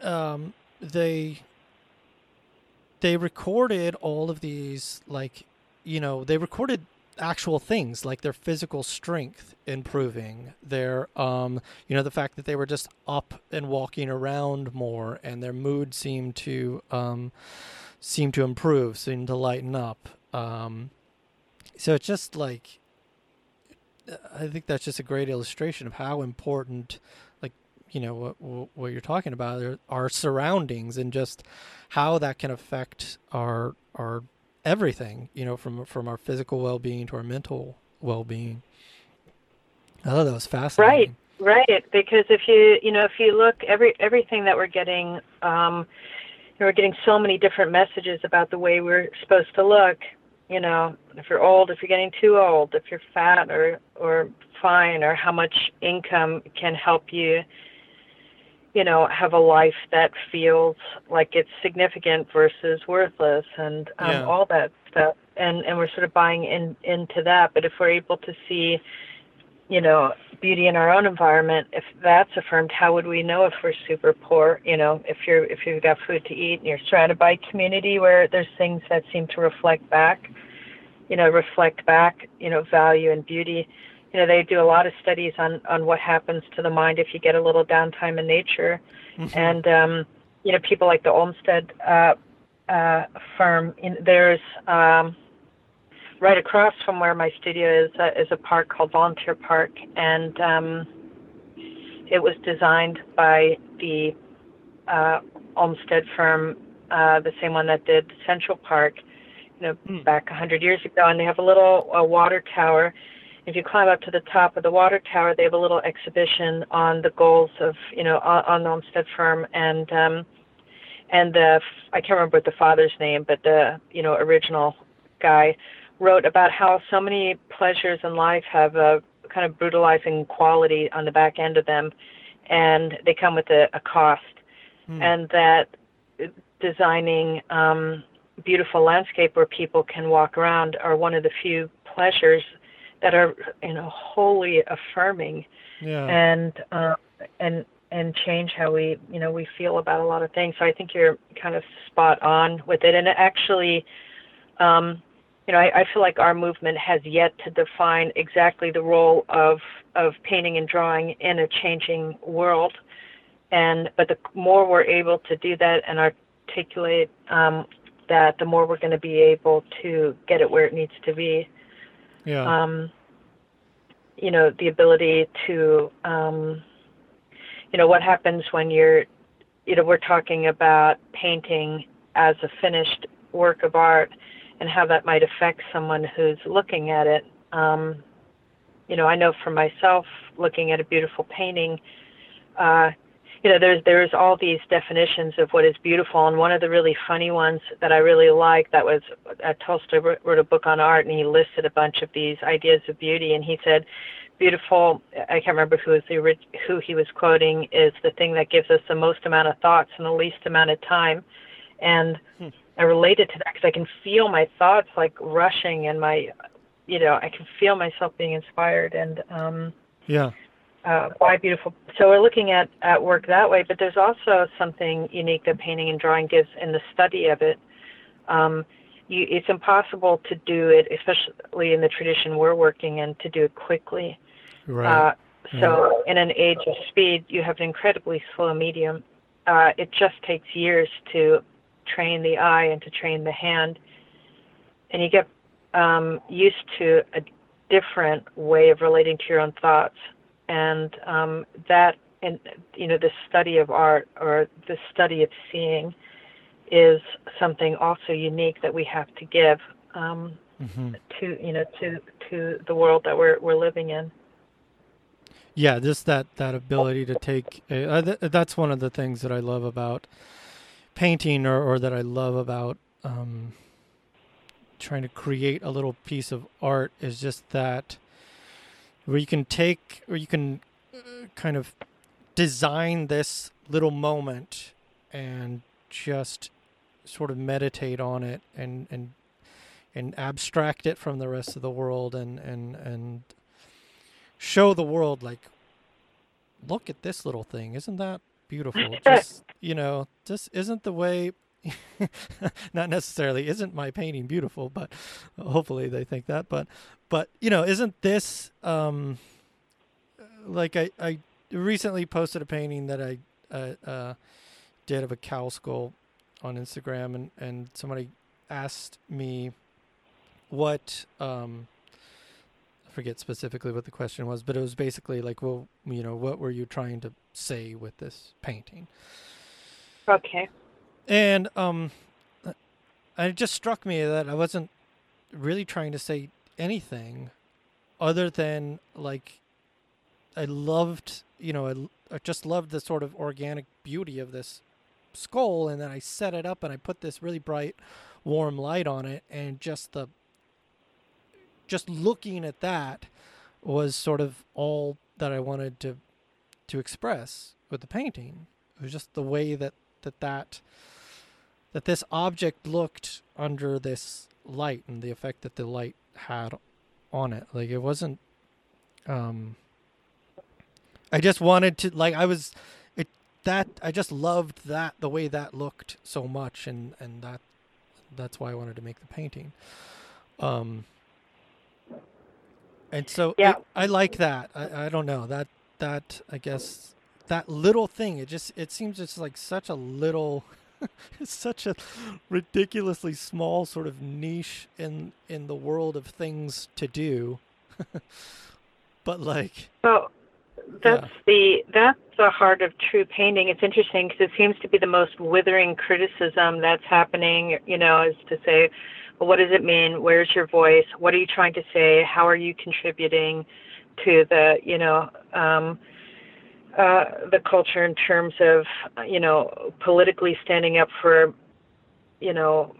um, they they recorded all of these like you know they recorded actual things like their physical strength improving their um you know the fact that they were just up and walking around more and their mood seemed to um seemed to improve seem to lighten up um so it's just like i think that's just a great illustration of how important like you know what what you're talking about our surroundings and just how that can affect our our everything, you know, from from our physical well being to our mental well being. I thought that was fascinating. Right, right. Because if you you know if you look every everything that we're getting, um, we're getting so many different messages about the way we're supposed to look. You know, if you're old, if you're getting too old, if you're fat or or fine, or how much income can help you you know, have a life that feels like it's significant versus worthless and um, Yeah. all that stuff. And and we're sort of buying in into that. But if we're able to see, you know, beauty in our own environment, if that's affirmed, how would we know if we're super poor? You know, if you're if you've got food to eat and you're surrounded by community where there's things that seem to reflect back, you know, reflect back, you know, value and beauty you know they do a lot of studies on on what happens to the mind if you get a little downtime in nature Mhm. and um you know people like the olmsted uh uh firm in there's um right across from where my studio is uh, is a park called volunteer park. And um it was designed by the uh olmsted firm uh the same one that did central park you know Hmm. back a hundred years ago. And they have a little a water tower. If you climb up to the top of the water tower, they have a little exhibition on the goals of, you know, on, on the Olmsted firm. And um, and the I can't remember the father's name, but the you know original guy wrote about how so many pleasures in life have a kind of brutalizing quality on the back end of them, and they come with a, a cost, Hmm. and that designing um, beautiful landscape where people can walk around are one of the few pleasures that are you know wholly affirming yeah. and uh, and and change how we you know we feel about a lot of things. So I think you're kind of spot on with it. And it actually, um, you know, I, I feel like our movement has yet to define exactly the role of of painting and drawing in a changing world. And but the more we're able to do that and articulate um, that, the more we're going to be able to get it where it needs to be yeah. um, you know, the ability to, um, you know, what happens when you're, you know, we're talking about painting as a finished work of art and how that might affect someone who's looking at it. Um, you know, I know for myself, looking at a beautiful painting, uh, you know, there's there's all these definitions of what is beautiful, and one of the really funny ones that I really like that was uh, Tolstoy wrote, a book on art, and he listed a bunch of these ideas of beauty, and he said, "Beautiful." I can't remember who was the who he was quoting is the thing that gives us the most amount of thoughts in the least amount of time, and Hmm. I related to that because I can feel my thoughts like rushing, and my, you know, I can feel myself being inspired, and um, yeah. uh, why beautiful. So we're looking at, at work that way, but there's also something unique that painting and drawing gives in the study of it. Um, you, it's impossible to do it, especially in the tradition we're working in, to do it quickly. Right. Uh, so in an age of speed, you have an incredibly slow medium. Uh, it just takes years to train the eye and to train the hand, and you get um, used to a different way of relating to your own thoughts and um, that and you know the study of art or the study of seeing is something also unique that we have to give um, mm-hmm. to you know to to the world that we're we're living in. Yeah, just that that ability to take uh, th- that's one of the things that I love about painting, or or that I love about um, trying to create a little piece of art is just that where you can take or you can uh, kind of design this little moment and just sort of meditate on it and and and abstract it from the rest of the world and and and show the world like look at this little thing. Isn't that beautiful. [LAUGHS] Just you know just isn't the way [LAUGHS] not necessarily isn't my painting beautiful but hopefully they think that but but you know isn't this um like i i recently posted a painting that i uh, uh did of a cow skull on instagram and and somebody asked me what um forget specifically what the question was, but it was basically like, well, you know, what were you trying to say with this painting? Okay. And um it just struck me that I wasn't really trying to say anything other than like I loved, you know, I, I just loved the sort of organic beauty of this skull and then I set it up and I put this really bright warm light on it and just the just looking at that was sort of all that I wanted to to express with the painting. It was just the way that that that that this object looked under this light and the effect that the light had on it. Like it wasn't um I just wanted to like I was it that I just loved that the way that looked so much and and that that's why I wanted to make the painting. Um and so yeah. It, I like that. I, I don't know that that I guess that little thing. It just it seems just like such a little. it's [LAUGHS] such a ridiculously small sort of niche in in the world of things to do. [LAUGHS] but like. So that's yeah. the that's the heart of true painting. It's interesting because it seems to be the most withering criticism that's happening. You know, is to say what does it mean? Where's your voice? What are you trying to say? How are you contributing to the, you know, um, uh, the culture in terms of, you know, politically standing up for, you know,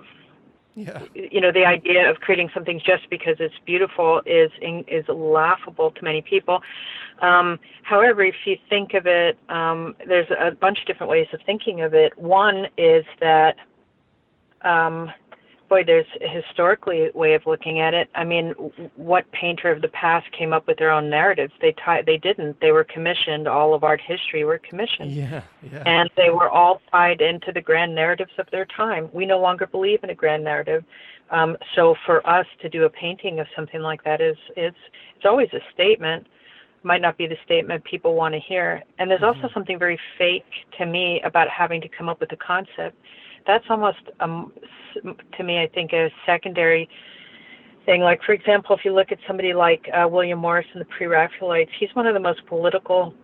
yeah. you know, the idea of creating something just because it's beautiful is is laughable to many people. Um, however, if you think of it, um, there's a bunch of different ways of thinking of it. One is that um, boy, there's a historically way of looking at it. I mean, what painter of the past came up with their own narratives? They tie, they didn't. They were commissioned. All of art history were commissioned. Yeah, yeah. And they were all tied into the grand narratives of their time. We no longer believe in a grand narrative. Um, so for us to do a painting of something like that is it's it's always a statement. Might not be the statement people want to hear. And there's mm-hmm. also something very fake to me about having to come up with a concept that's almost um, to me, I think, a secondary thing. Like, for example, if you look at somebody like uh, William Morris and the Pre-Raphaelites, he's one of the most political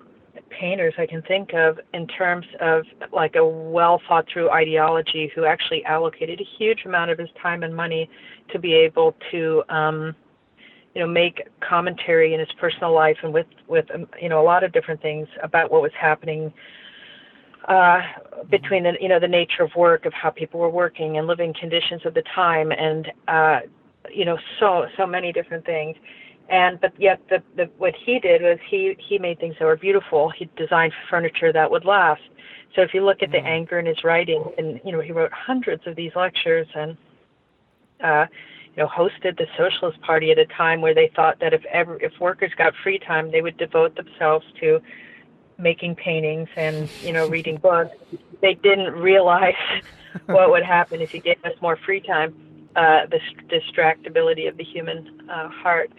painters I can think of in terms of like a well thought through ideology who actually allocated a huge amount of his time and money to be able to um you know make commentary in his personal life and with with um, you know a lot of different things about what was happening uh, between the you know the nature of work of how people were working and living conditions of the time and uh, you know so so many different things. And but yet the, the what he did was he he made things that were beautiful. He designed furniture that would last. So if you look at the mm-hmm. anger in his writing and you know he wrote hundreds of these lectures and uh you know hosted the socialist party at a time where they thought that if ever if workers got free time they would devote themselves to making paintings and you know reading books they didn't realize [LAUGHS] what would happen if you gave us more free time uh, the distractibility of the human uh, heart.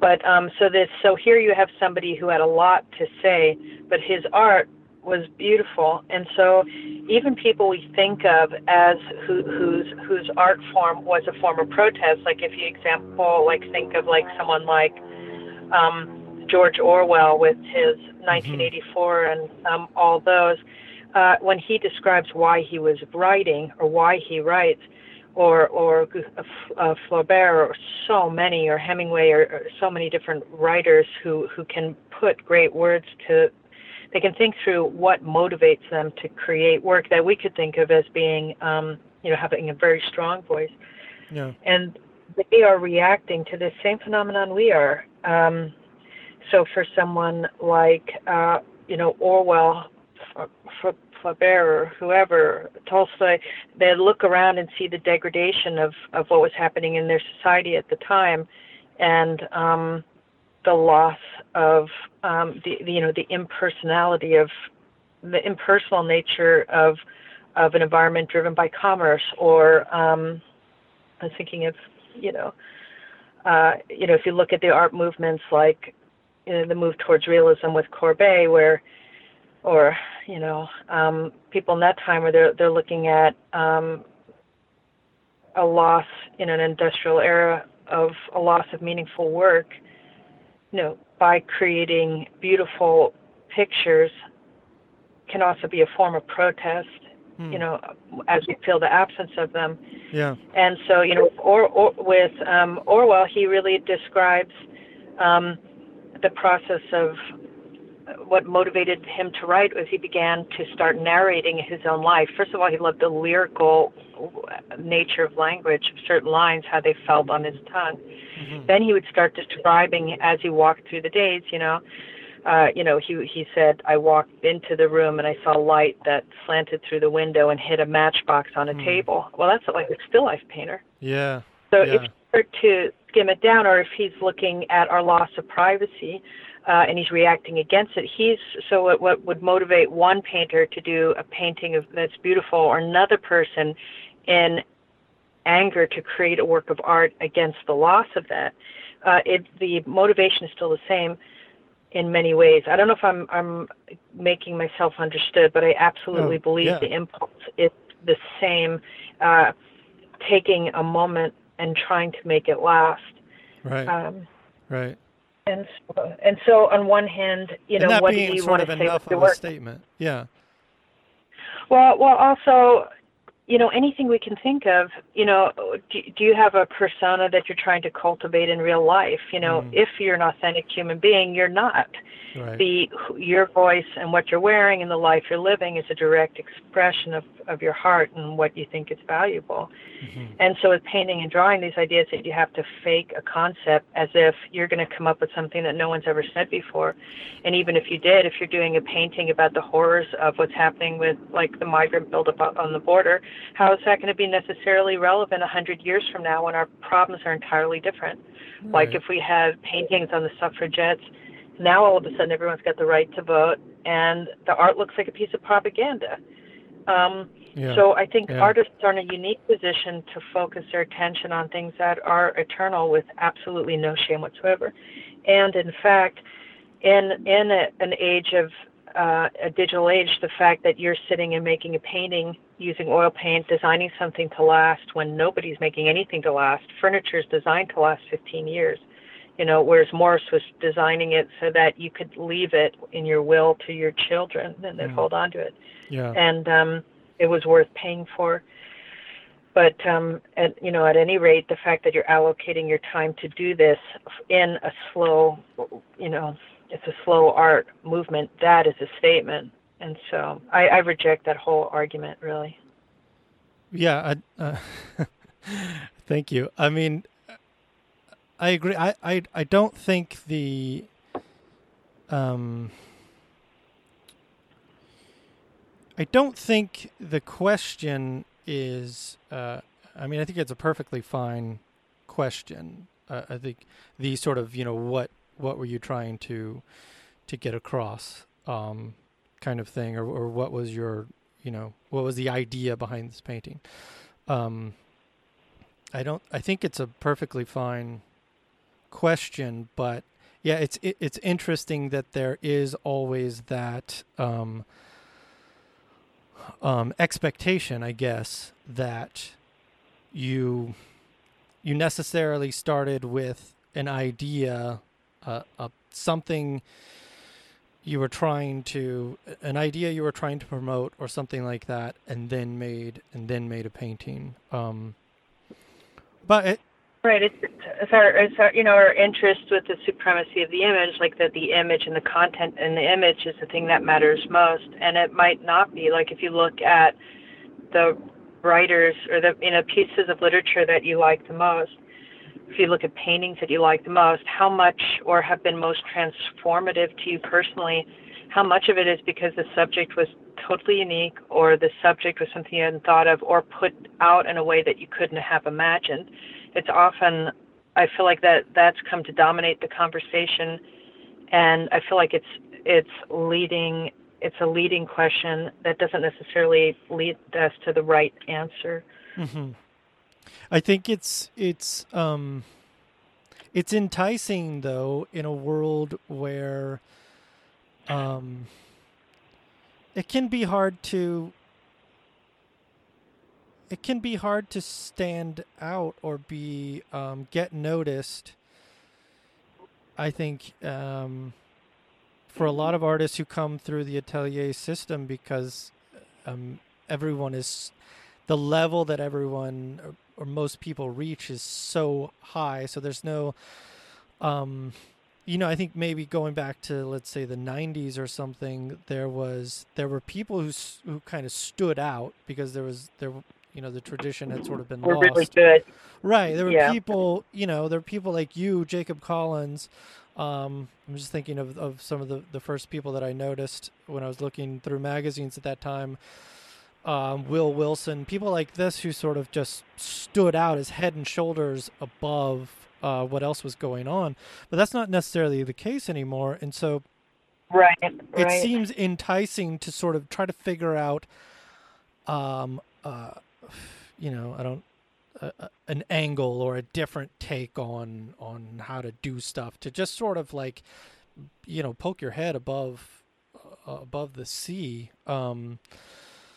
But um, so this so here you have somebody who had a lot to say but his art was beautiful. And so even people we think of as who, whose whose art form was a form of protest like if you example like think of like someone like um, George Orwell with his 1984 and um, all those, uh, when he describes why he was writing or why he writes, or or uh, Flaubert or so many or Hemingway or, or so many different writers who who can put great words to they can think through what motivates them to create work that we could think of as being um, you know having a very strong voice. Yeah. and they are reacting to the same phenomenon we are. Um, so for someone like uh, you know Orwell Flaubert or whoever, Tolstoy, they look around and see the degradation of, of what was happening in their society at the time, and um, the loss of um, the, the you know the impersonality of the impersonal nature of of an environment driven by commerce or um, I'm thinking of you know uh, you know if you look at the art movements like you know, the move towards realism with Courbet where or you know um, people in that time where they're they're looking at um, a loss in an industrial era of a loss of meaningful work, you know, by creating beautiful pictures can also be a form of protest. Hmm. You know, as we feel the absence of them. Yeah. And so, you know, or, or with um, Orwell, he really describes um, the process of what motivated him to write was he began to start narrating his own life. First of all, he loved the lyrical nature of language of certain lines, how they felt on his tongue. Mm-hmm. Then he would start describing as he walked through the days, you know. Uh, you know, he he said, I walked into the room and I saw light that slanted through the window and hit a matchbox on a mm. table. Well, that's like a still life painter. Yeah. So yeah. if you were to skim it down, or if he's looking at our loss of privacy, uh, and he's reacting against it. He's so what, what would motivate one painter to do a painting of that's beautiful, or another person in anger to create a work of art against the loss of that. Uh, it, the motivation is still the same in many ways. I don't know if I'm I'm making myself understood, but I absolutely oh, believe yeah. the impulse is the same. Uh, taking a moment and trying to make it last. Right. Um, right. And so, and so on one hand, you know, what do you want to say with of work? statement. Yeah. Well, well, also, you know, anything we can think of, you know, do, do you have a persona that you're trying to cultivate in real life? You know, Mm. if you're an authentic human being, you're not. Right. The your voice and what you're wearing and the life you're living is a direct expression of of your heart and what you think is valuable. Mhm. And so with painting and drawing, these ideas that you have to fake a concept as if you're going to come up with something that no one's ever said before. And even if you did, if you're doing a painting about the horrors of what's happening with like the migrant buildup on the border, how is that going to be necessarily relevant a hundred years from now when our problems are entirely different? Like if we had paintings on the suffragettes, now all of a sudden everyone's got the right to vote, and the art looks like a piece of propaganda. Um, Yeah. so I think Yeah. artists are in a unique position to focus their attention on things that are eternal with absolutely no shame whatsoever. And in fact, in in a, an age of uh, a digital age, the fact that you're sitting and making a painting using oil paint, designing something to last when nobody's making anything to last. Furniture is designed to last 15 years, you know, whereas Morris was designing it so that you could leave it in your will to your children and they'd Mm. hold on to it yeah. and um, it was worth paying for. But um, at you know, at any rate, the fact that you're allocating your time to do this in a slow, you know, it's a slow art movement. That is a statement, and so I, I reject that whole argument. Really. Yeah, I, uh, [LAUGHS] thank you. I mean, I agree. I, I, I don't think the um, I don't think the question is. Uh, I mean, I think it's a perfectly fine question. Uh, I think the sort of you know what what were you trying to to get across um, kind of thing, or or what was your you know what was the idea behind this painting? Um, I don't. I think it's a perfectly fine question, but yeah, it's it, it's interesting that there is always that um, um, expectation, I guess, that you you necessarily started with an idea a, a something you were trying to an idea you were trying to promote or something like that and then made and then made a painting um. But it, right it's, it's our it's our you know our interest with the supremacy of the image like that the image and the content in the image is the thing that matters most. And it might not be like if you look at the writers or the you know pieces of literature that you like the most if you look at paintings that you like the most, how much or have been most transformative to you personally, how much of it is because the subject was totally unique or the subject was something you hadn't thought of or put out in a way that you couldn't have imagined. It's often, I feel like that that's come to dominate the conversation, and I feel like it's it's leading it's a leading question that doesn't necessarily lead us to the right answer. Mm-hmm. I think it's it's um it's enticing though in a world where um it can be hard to it can be hard to stand out or be um, get noticed. I think um, for a lot of artists who come through the atelier system because um, everyone is the level that everyone or most people reach is so high. So there's no, um, you know, I think maybe going back to let's say the 90s or something, there was there were people who who kind of stood out because there was there you know the tradition had sort of been we're lost. Really. Right, there were yeah. people, you know, there were people like you, Jacob Collins. Um, I'm just thinking of, of some of the, the first people that I noticed when I was looking through magazines at that time um, Will Wilson, people like this who sort of just stood out as head and shoulders above uh, what else was going on. But that's not necessarily the case anymore. And so right, it seems enticing to sort of try to figure out, um, uh, you know, I don't. Uh, an angle or a different take on on how to do stuff to just sort of like you know poke your head above uh, above the sea um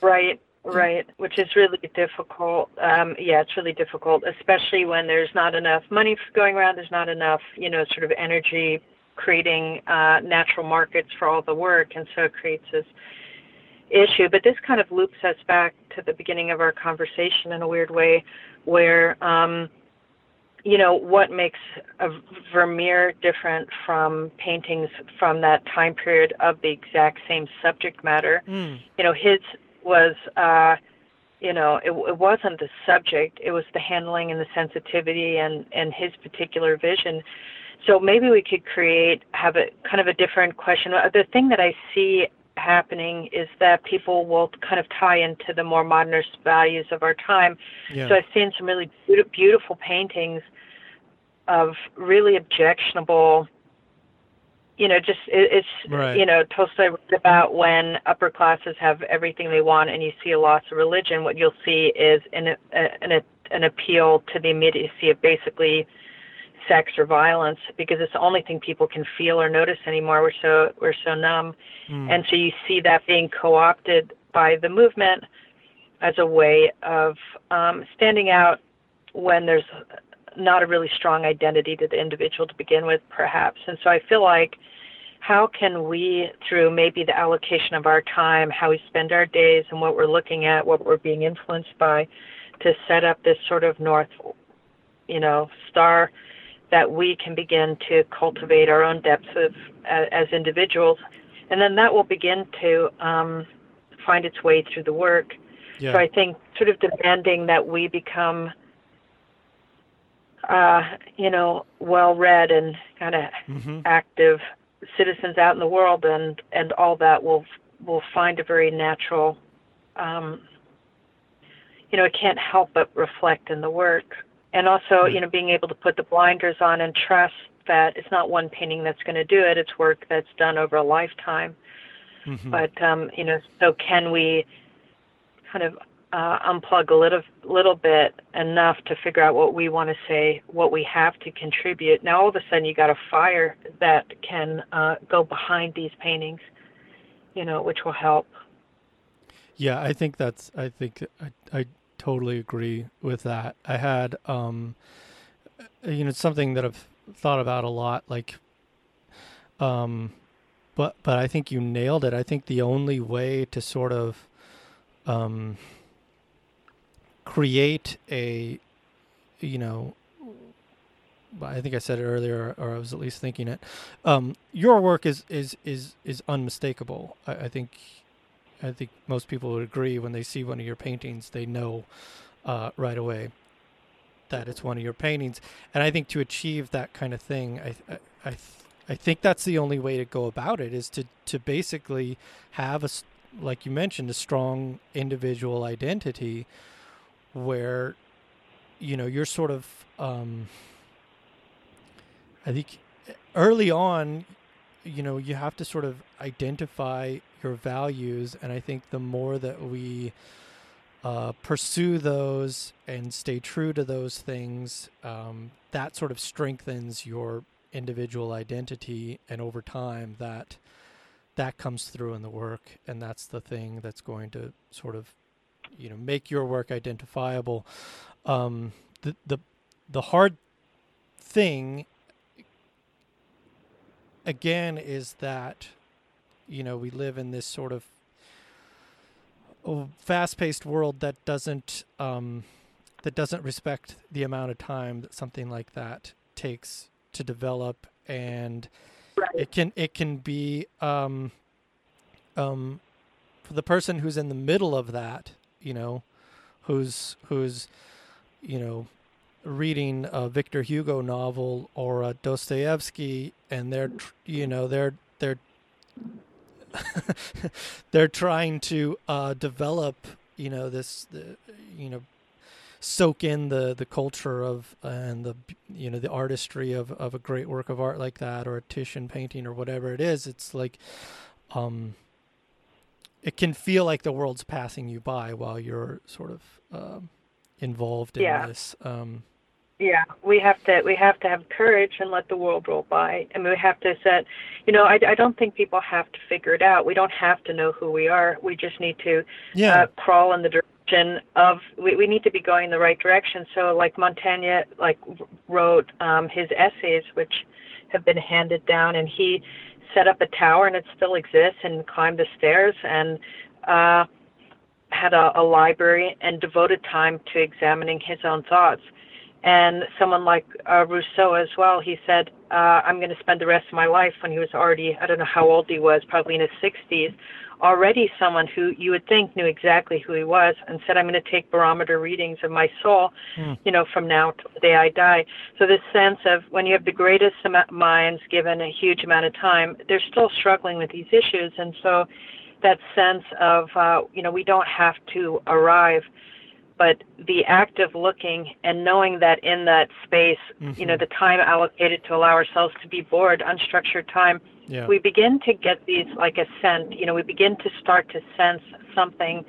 Right, right, which is really difficult. Um, yeah, it's really difficult, especially when there's not enough money going around. There's not enough, you know, sort of energy creating uh, natural markets for all the work, and so it creates this issue. But this kind of loops us back to the beginning of our conversation in a weird way, where um, you know what makes a Vermeer different from paintings from that time period of the exact same subject matter. Mm. You know, his was uh you know it, it wasn't the subject it was the handling and the sensitivity and and his particular vision. So maybe we could create have a kind of a different question. Uh, the thing that i see happening is that people will kind of tie into the more modernist values of our time. Yeah. so i've seen some really beautiful paintings of really objectionable you know, just it, it's right. you know, Tolstoy wrote about when upper classes have everything they want, and you see a loss of religion. What you'll see is an an an appeal to the immediacy of basically sex or violence, because it's the only thing people can feel or notice anymore. We're so we're so numb, mm. and so you see that being co-opted by the movement as a way of um, standing out when there's not a really strong identity to the individual to begin with, perhaps. And so I feel like how can we, through maybe the allocation of our time, how we spend our days, and what we're looking at, what we're being influenced by, to set up this sort of north, you know, star that we can begin to cultivate our own depths of as, as individuals, and then that will begin to um, find its way through the work. Yeah. So I think sort of demanding that we become uh, you know, well read and kind of mm-hmm. active citizens out in the world, and and all that will will find a very natural. Um, you know, it can't help but reflect in the work, and also, you know, being able to put the blinders on and trust that it's not one painting that's going to do it; it's work that's done over a lifetime. Mm-hmm. But um, you know, so can we kind of uh, unplug a little little bit enough to figure out what we want to say, what we have to contribute. Now all of a sudden you got a fire that can uh, go behind these paintings, you know, which will help. Yeah, I think that's. I think I, I totally agree with that. I had, um, you know, something that I've thought about a lot. Like, Um, but but I think you nailed it. I think the only way to sort of um, create a, you know, I think I said it earlier, or I was at least thinking it. Um, your work is is is is unmistakable. I, I, think I think most people would agree when they see one of your paintings, they know uh, right away that it's one of your paintings. And I think to achieve that kind of thing, I I I, I think that's the only way to go about it is to to basically have a like you mentioned a strong individual identity where you know you're sort of um, I think early on, you know, you have to sort of identify your values, and I think the more that we uh, pursue those and stay true to those things, um, that sort of strengthens your individual identity, and over time, that that comes through in the work, and that's the thing that's going to sort of, you know, make your work identifiable. Um, the the the hard thing again is that you know we live in this sort of fast-paced world that doesn't um, that doesn't respect the amount of time that something like that takes to develop and right. it can it can be um, um, for the person who's in the middle of that you know who's who's you know reading a Victor Hugo novel or a Dostoevsky, and they're you know they're they're [LAUGHS] they're trying to uh, develop you know this the, you know soak in the the culture of and the you know the artistry of of a great work of art like that or a Titian painting or whatever it is. It's like um it can feel like the world's passing you by while you're sort of um, involved in yeah. this um yeah we have to we have to have courage and let the world roll by I mean we have to set you know i, I don't think people have to figure it out we don't have to know who we are we just need to yeah. uh, crawl in the direction of we, we need to be going in the right direction so like montaigne like wrote um his essays which have been handed down and he set up a tower and it still exists and climbed the stairs and uh had a, a library and devoted time to examining his own thoughts. And someone like uh, Rousseau as well, he said, uh, I'm going to spend the rest of my life when he was already, I don't know how old he was, probably in his 60s, already someone who you would think knew exactly who he was and said, I'm going to take barometer readings of my soul, mm. you know, from now to the day I die. So this sense of when you have the greatest minds given a huge amount of time, they're still struggling with these issues. And so that sense of, uh, you know, we don't have to arrive but the act of looking and knowing that in that space, mm-hmm. you know, the time allocated to allow ourselves to be bored, unstructured time, yeah. we begin to get these like a scent, you know, we begin to start to sense something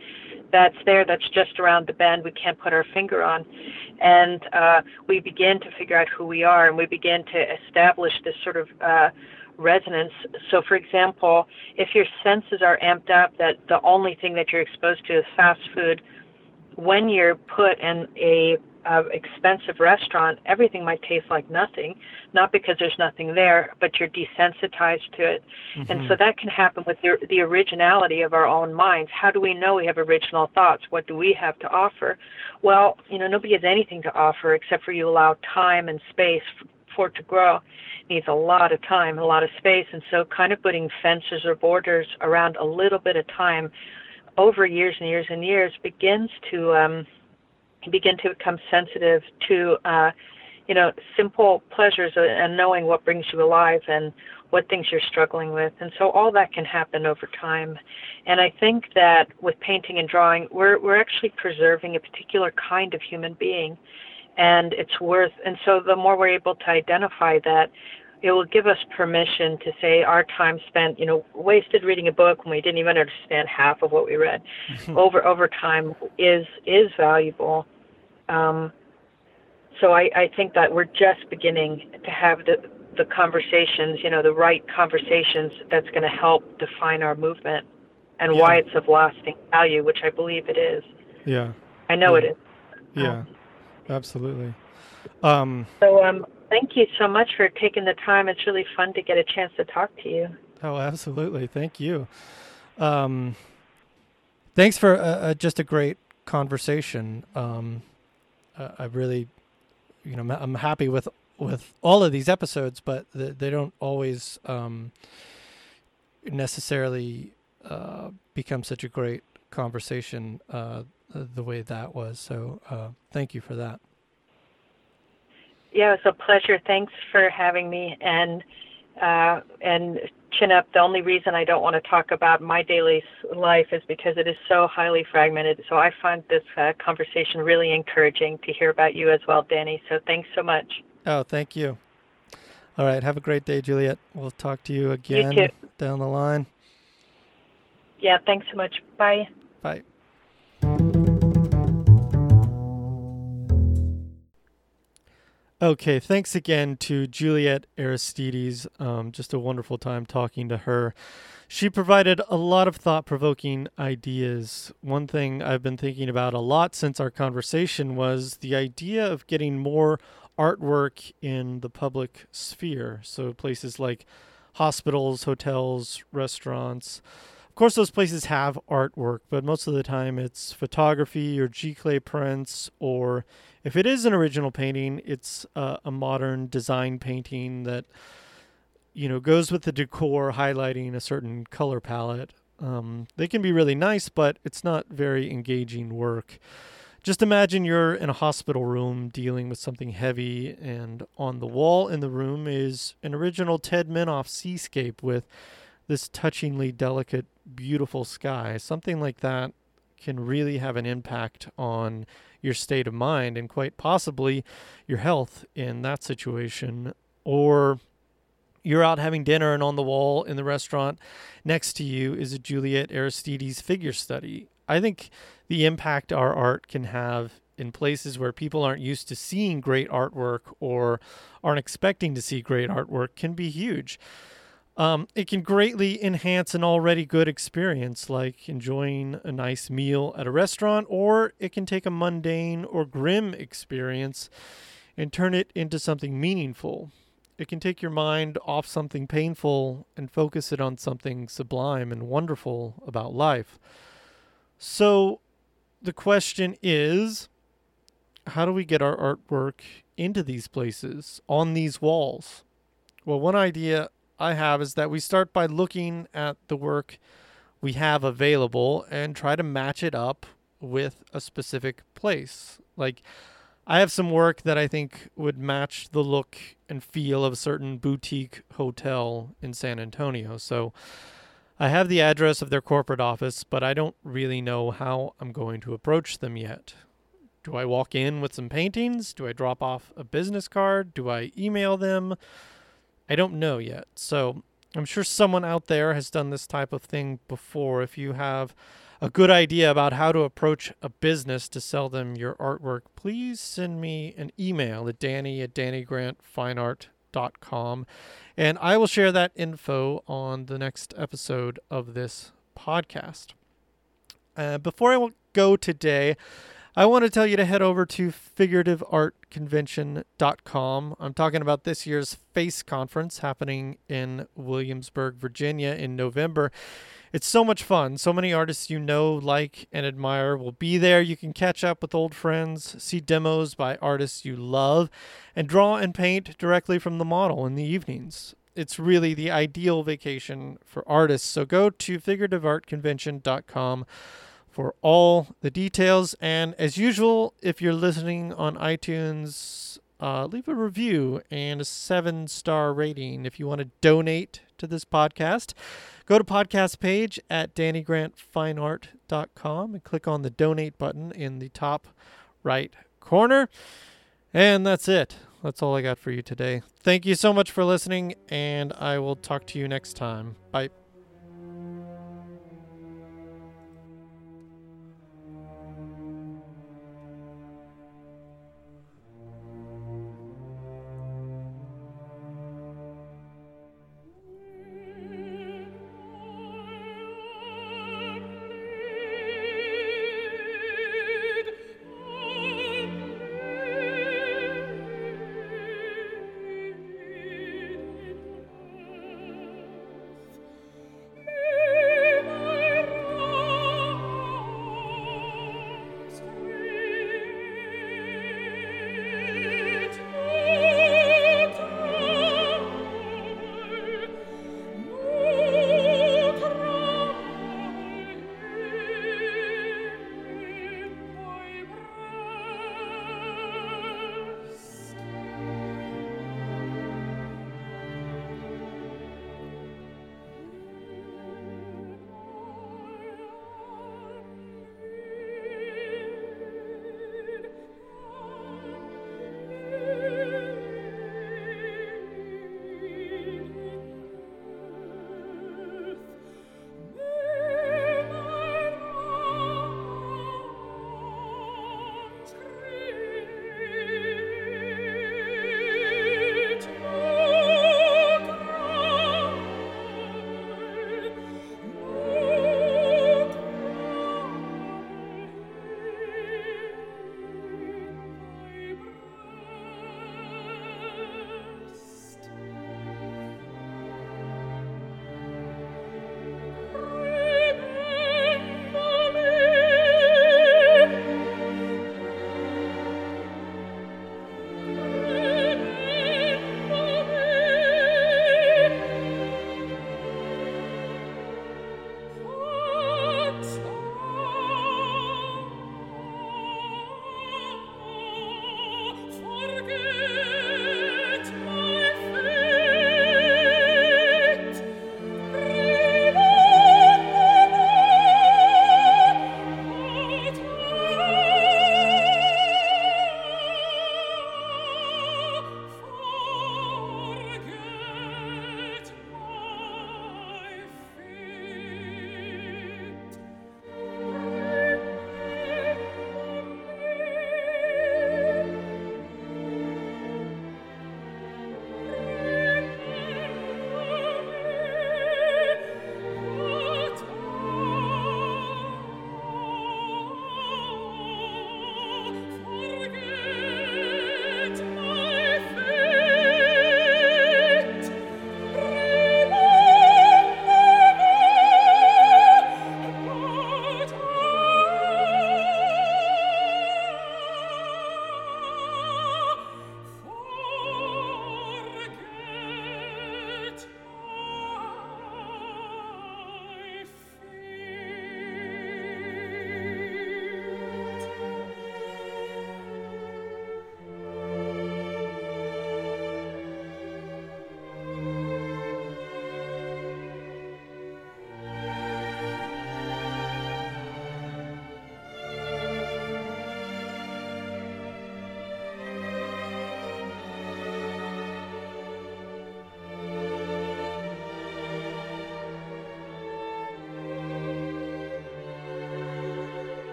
that's there that's just around the bend we can't put our finger on. And uh, we begin to figure out who we are and we begin to establish this sort of uh, resonance. So, for example, if your senses are amped up that the only thing that you're exposed to is fast food, when you're put in a uh, expensive restaurant, everything might taste like nothing, not because there's nothing there, but you're desensitized to it. Mm-hmm. And so that can happen with the, the originality of our own minds. How do we know we have original thoughts? What do we have to offer? Well, you know, nobody has anything to offer except for you allow time and space for it to grow. It needs a lot of time, a lot of space. And so kind of putting fences or borders around a little bit of time over years and years and years begins to um, begin to become sensitive to uh, you know simple pleasures and knowing what brings you alive and what things you're struggling with. And so all that can happen over time. And i think that with painting and drawing we're we're actually preserving a particular kind of human being and it's worth. And so the more we're able to identify that it will give us permission to say our time spent, you know, wasted reading a book when we didn't even understand half of what we read, [LAUGHS] over over time is is valuable. Um, so I, I think that we're just beginning to have the the conversations, you know, the right conversations that's going to help define our movement and yeah. why it's of lasting value, which I believe it is. Yeah. I know yeah. it is. Yeah, um, absolutely. Um, so um, Thank you so much for taking the time. It's really fun to get a chance to talk to you. Oh, absolutely. Thank you. Um, thanks for uh, uh, just a great conversation. Um, uh, I really, you know, I'm happy with with all of these episodes, but they, they don't always um, necessarily uh, become such a great conversation uh, the way that was. So uh, thank you for that. Yeah, it's a pleasure. Thanks for having me. And uh, and chin up. The only reason I don't want to talk about my daily life is because it is so highly fragmented. So I find this uh, conversation really encouraging to hear about you as well, Danny. So thanks so much. Oh, thank you. All right. Have a great day, Juliette. We'll talk to you again you down the line. Yeah. Thanks so much. Bye. Bye. Okay, thanks again to Juliette Aristides. Um, just a wonderful time talking to her. She provided a lot of thought provoking ideas. One thing I've been thinking about a lot since our conversation was the idea of getting more artwork in the public sphere. So, places like hospitals, hotels, restaurants. Of course, those places have artwork, but most of the time it's photography or giclée prints or if it is an original painting, it's uh, a modern design painting that you know goes with the decor, highlighting a certain color palette. Um, they can be really nice, but it's not very engaging work. Just imagine you're in a hospital room dealing with something heavy, and on the wall in the room is an original Ted Minoff seascape with this touchingly delicate, beautiful sky. Something like that can really have an impact on your state of mind and quite possibly your health in that situation. Or you're out having dinner and on the wall in the restaurant next to you is a Juliette Aristides figure study. I think the impact our art can have in places where people aren't used to seeing great artwork or aren't expecting to see great artwork can be huge. Um, it can greatly enhance an already good experience, like enjoying a nice meal at a restaurant, or it can take a mundane or grim experience and turn it into something meaningful. It can take your mind off something painful and focus it on something sublime and wonderful about life. So, the question is how do we get our artwork into these places, on these walls? Well, one idea I have is that we start by looking at the work we have available and try to match it up with a specific place. Like, I have some work that I think would match the look and feel of a certain boutique hotel in San Antonio. So I have the address of their corporate office, but I don't really know how I'm going to approach them yet. Do I walk in with some paintings? Do I drop off a business card? Do I email them? I don't know yet. So I'm sure someone out there has done this type of thing before. If you have a good idea about how to approach a business to sell them your artwork, please send me an email at danny at dannygrantfineart.com and I will share that info on the next episode of this podcast. Uh, before I go today, I want to tell you to head over to figurativeartconvention.com. I'm talking about this year's FACE conference happening in Williamsburg, Virginia in November. It's so much fun. So many artists you know, like, and admire will be there. You can catch up with old friends, see demos by artists you love, and draw and paint directly from the model in the evenings. It's really the ideal vacation for artists. So go to figurativeartconvention.com for all the details. And as usual, if you're listening on iTunes, uh, leave a review and a seven star rating. If you want to donate to this podcast, go to podcast page at dannygrantfineart.com and click on the donate button in the top right corner. And that's it. That's all I got for you today. Thank you so much for listening, and I will talk to you next time. Bye.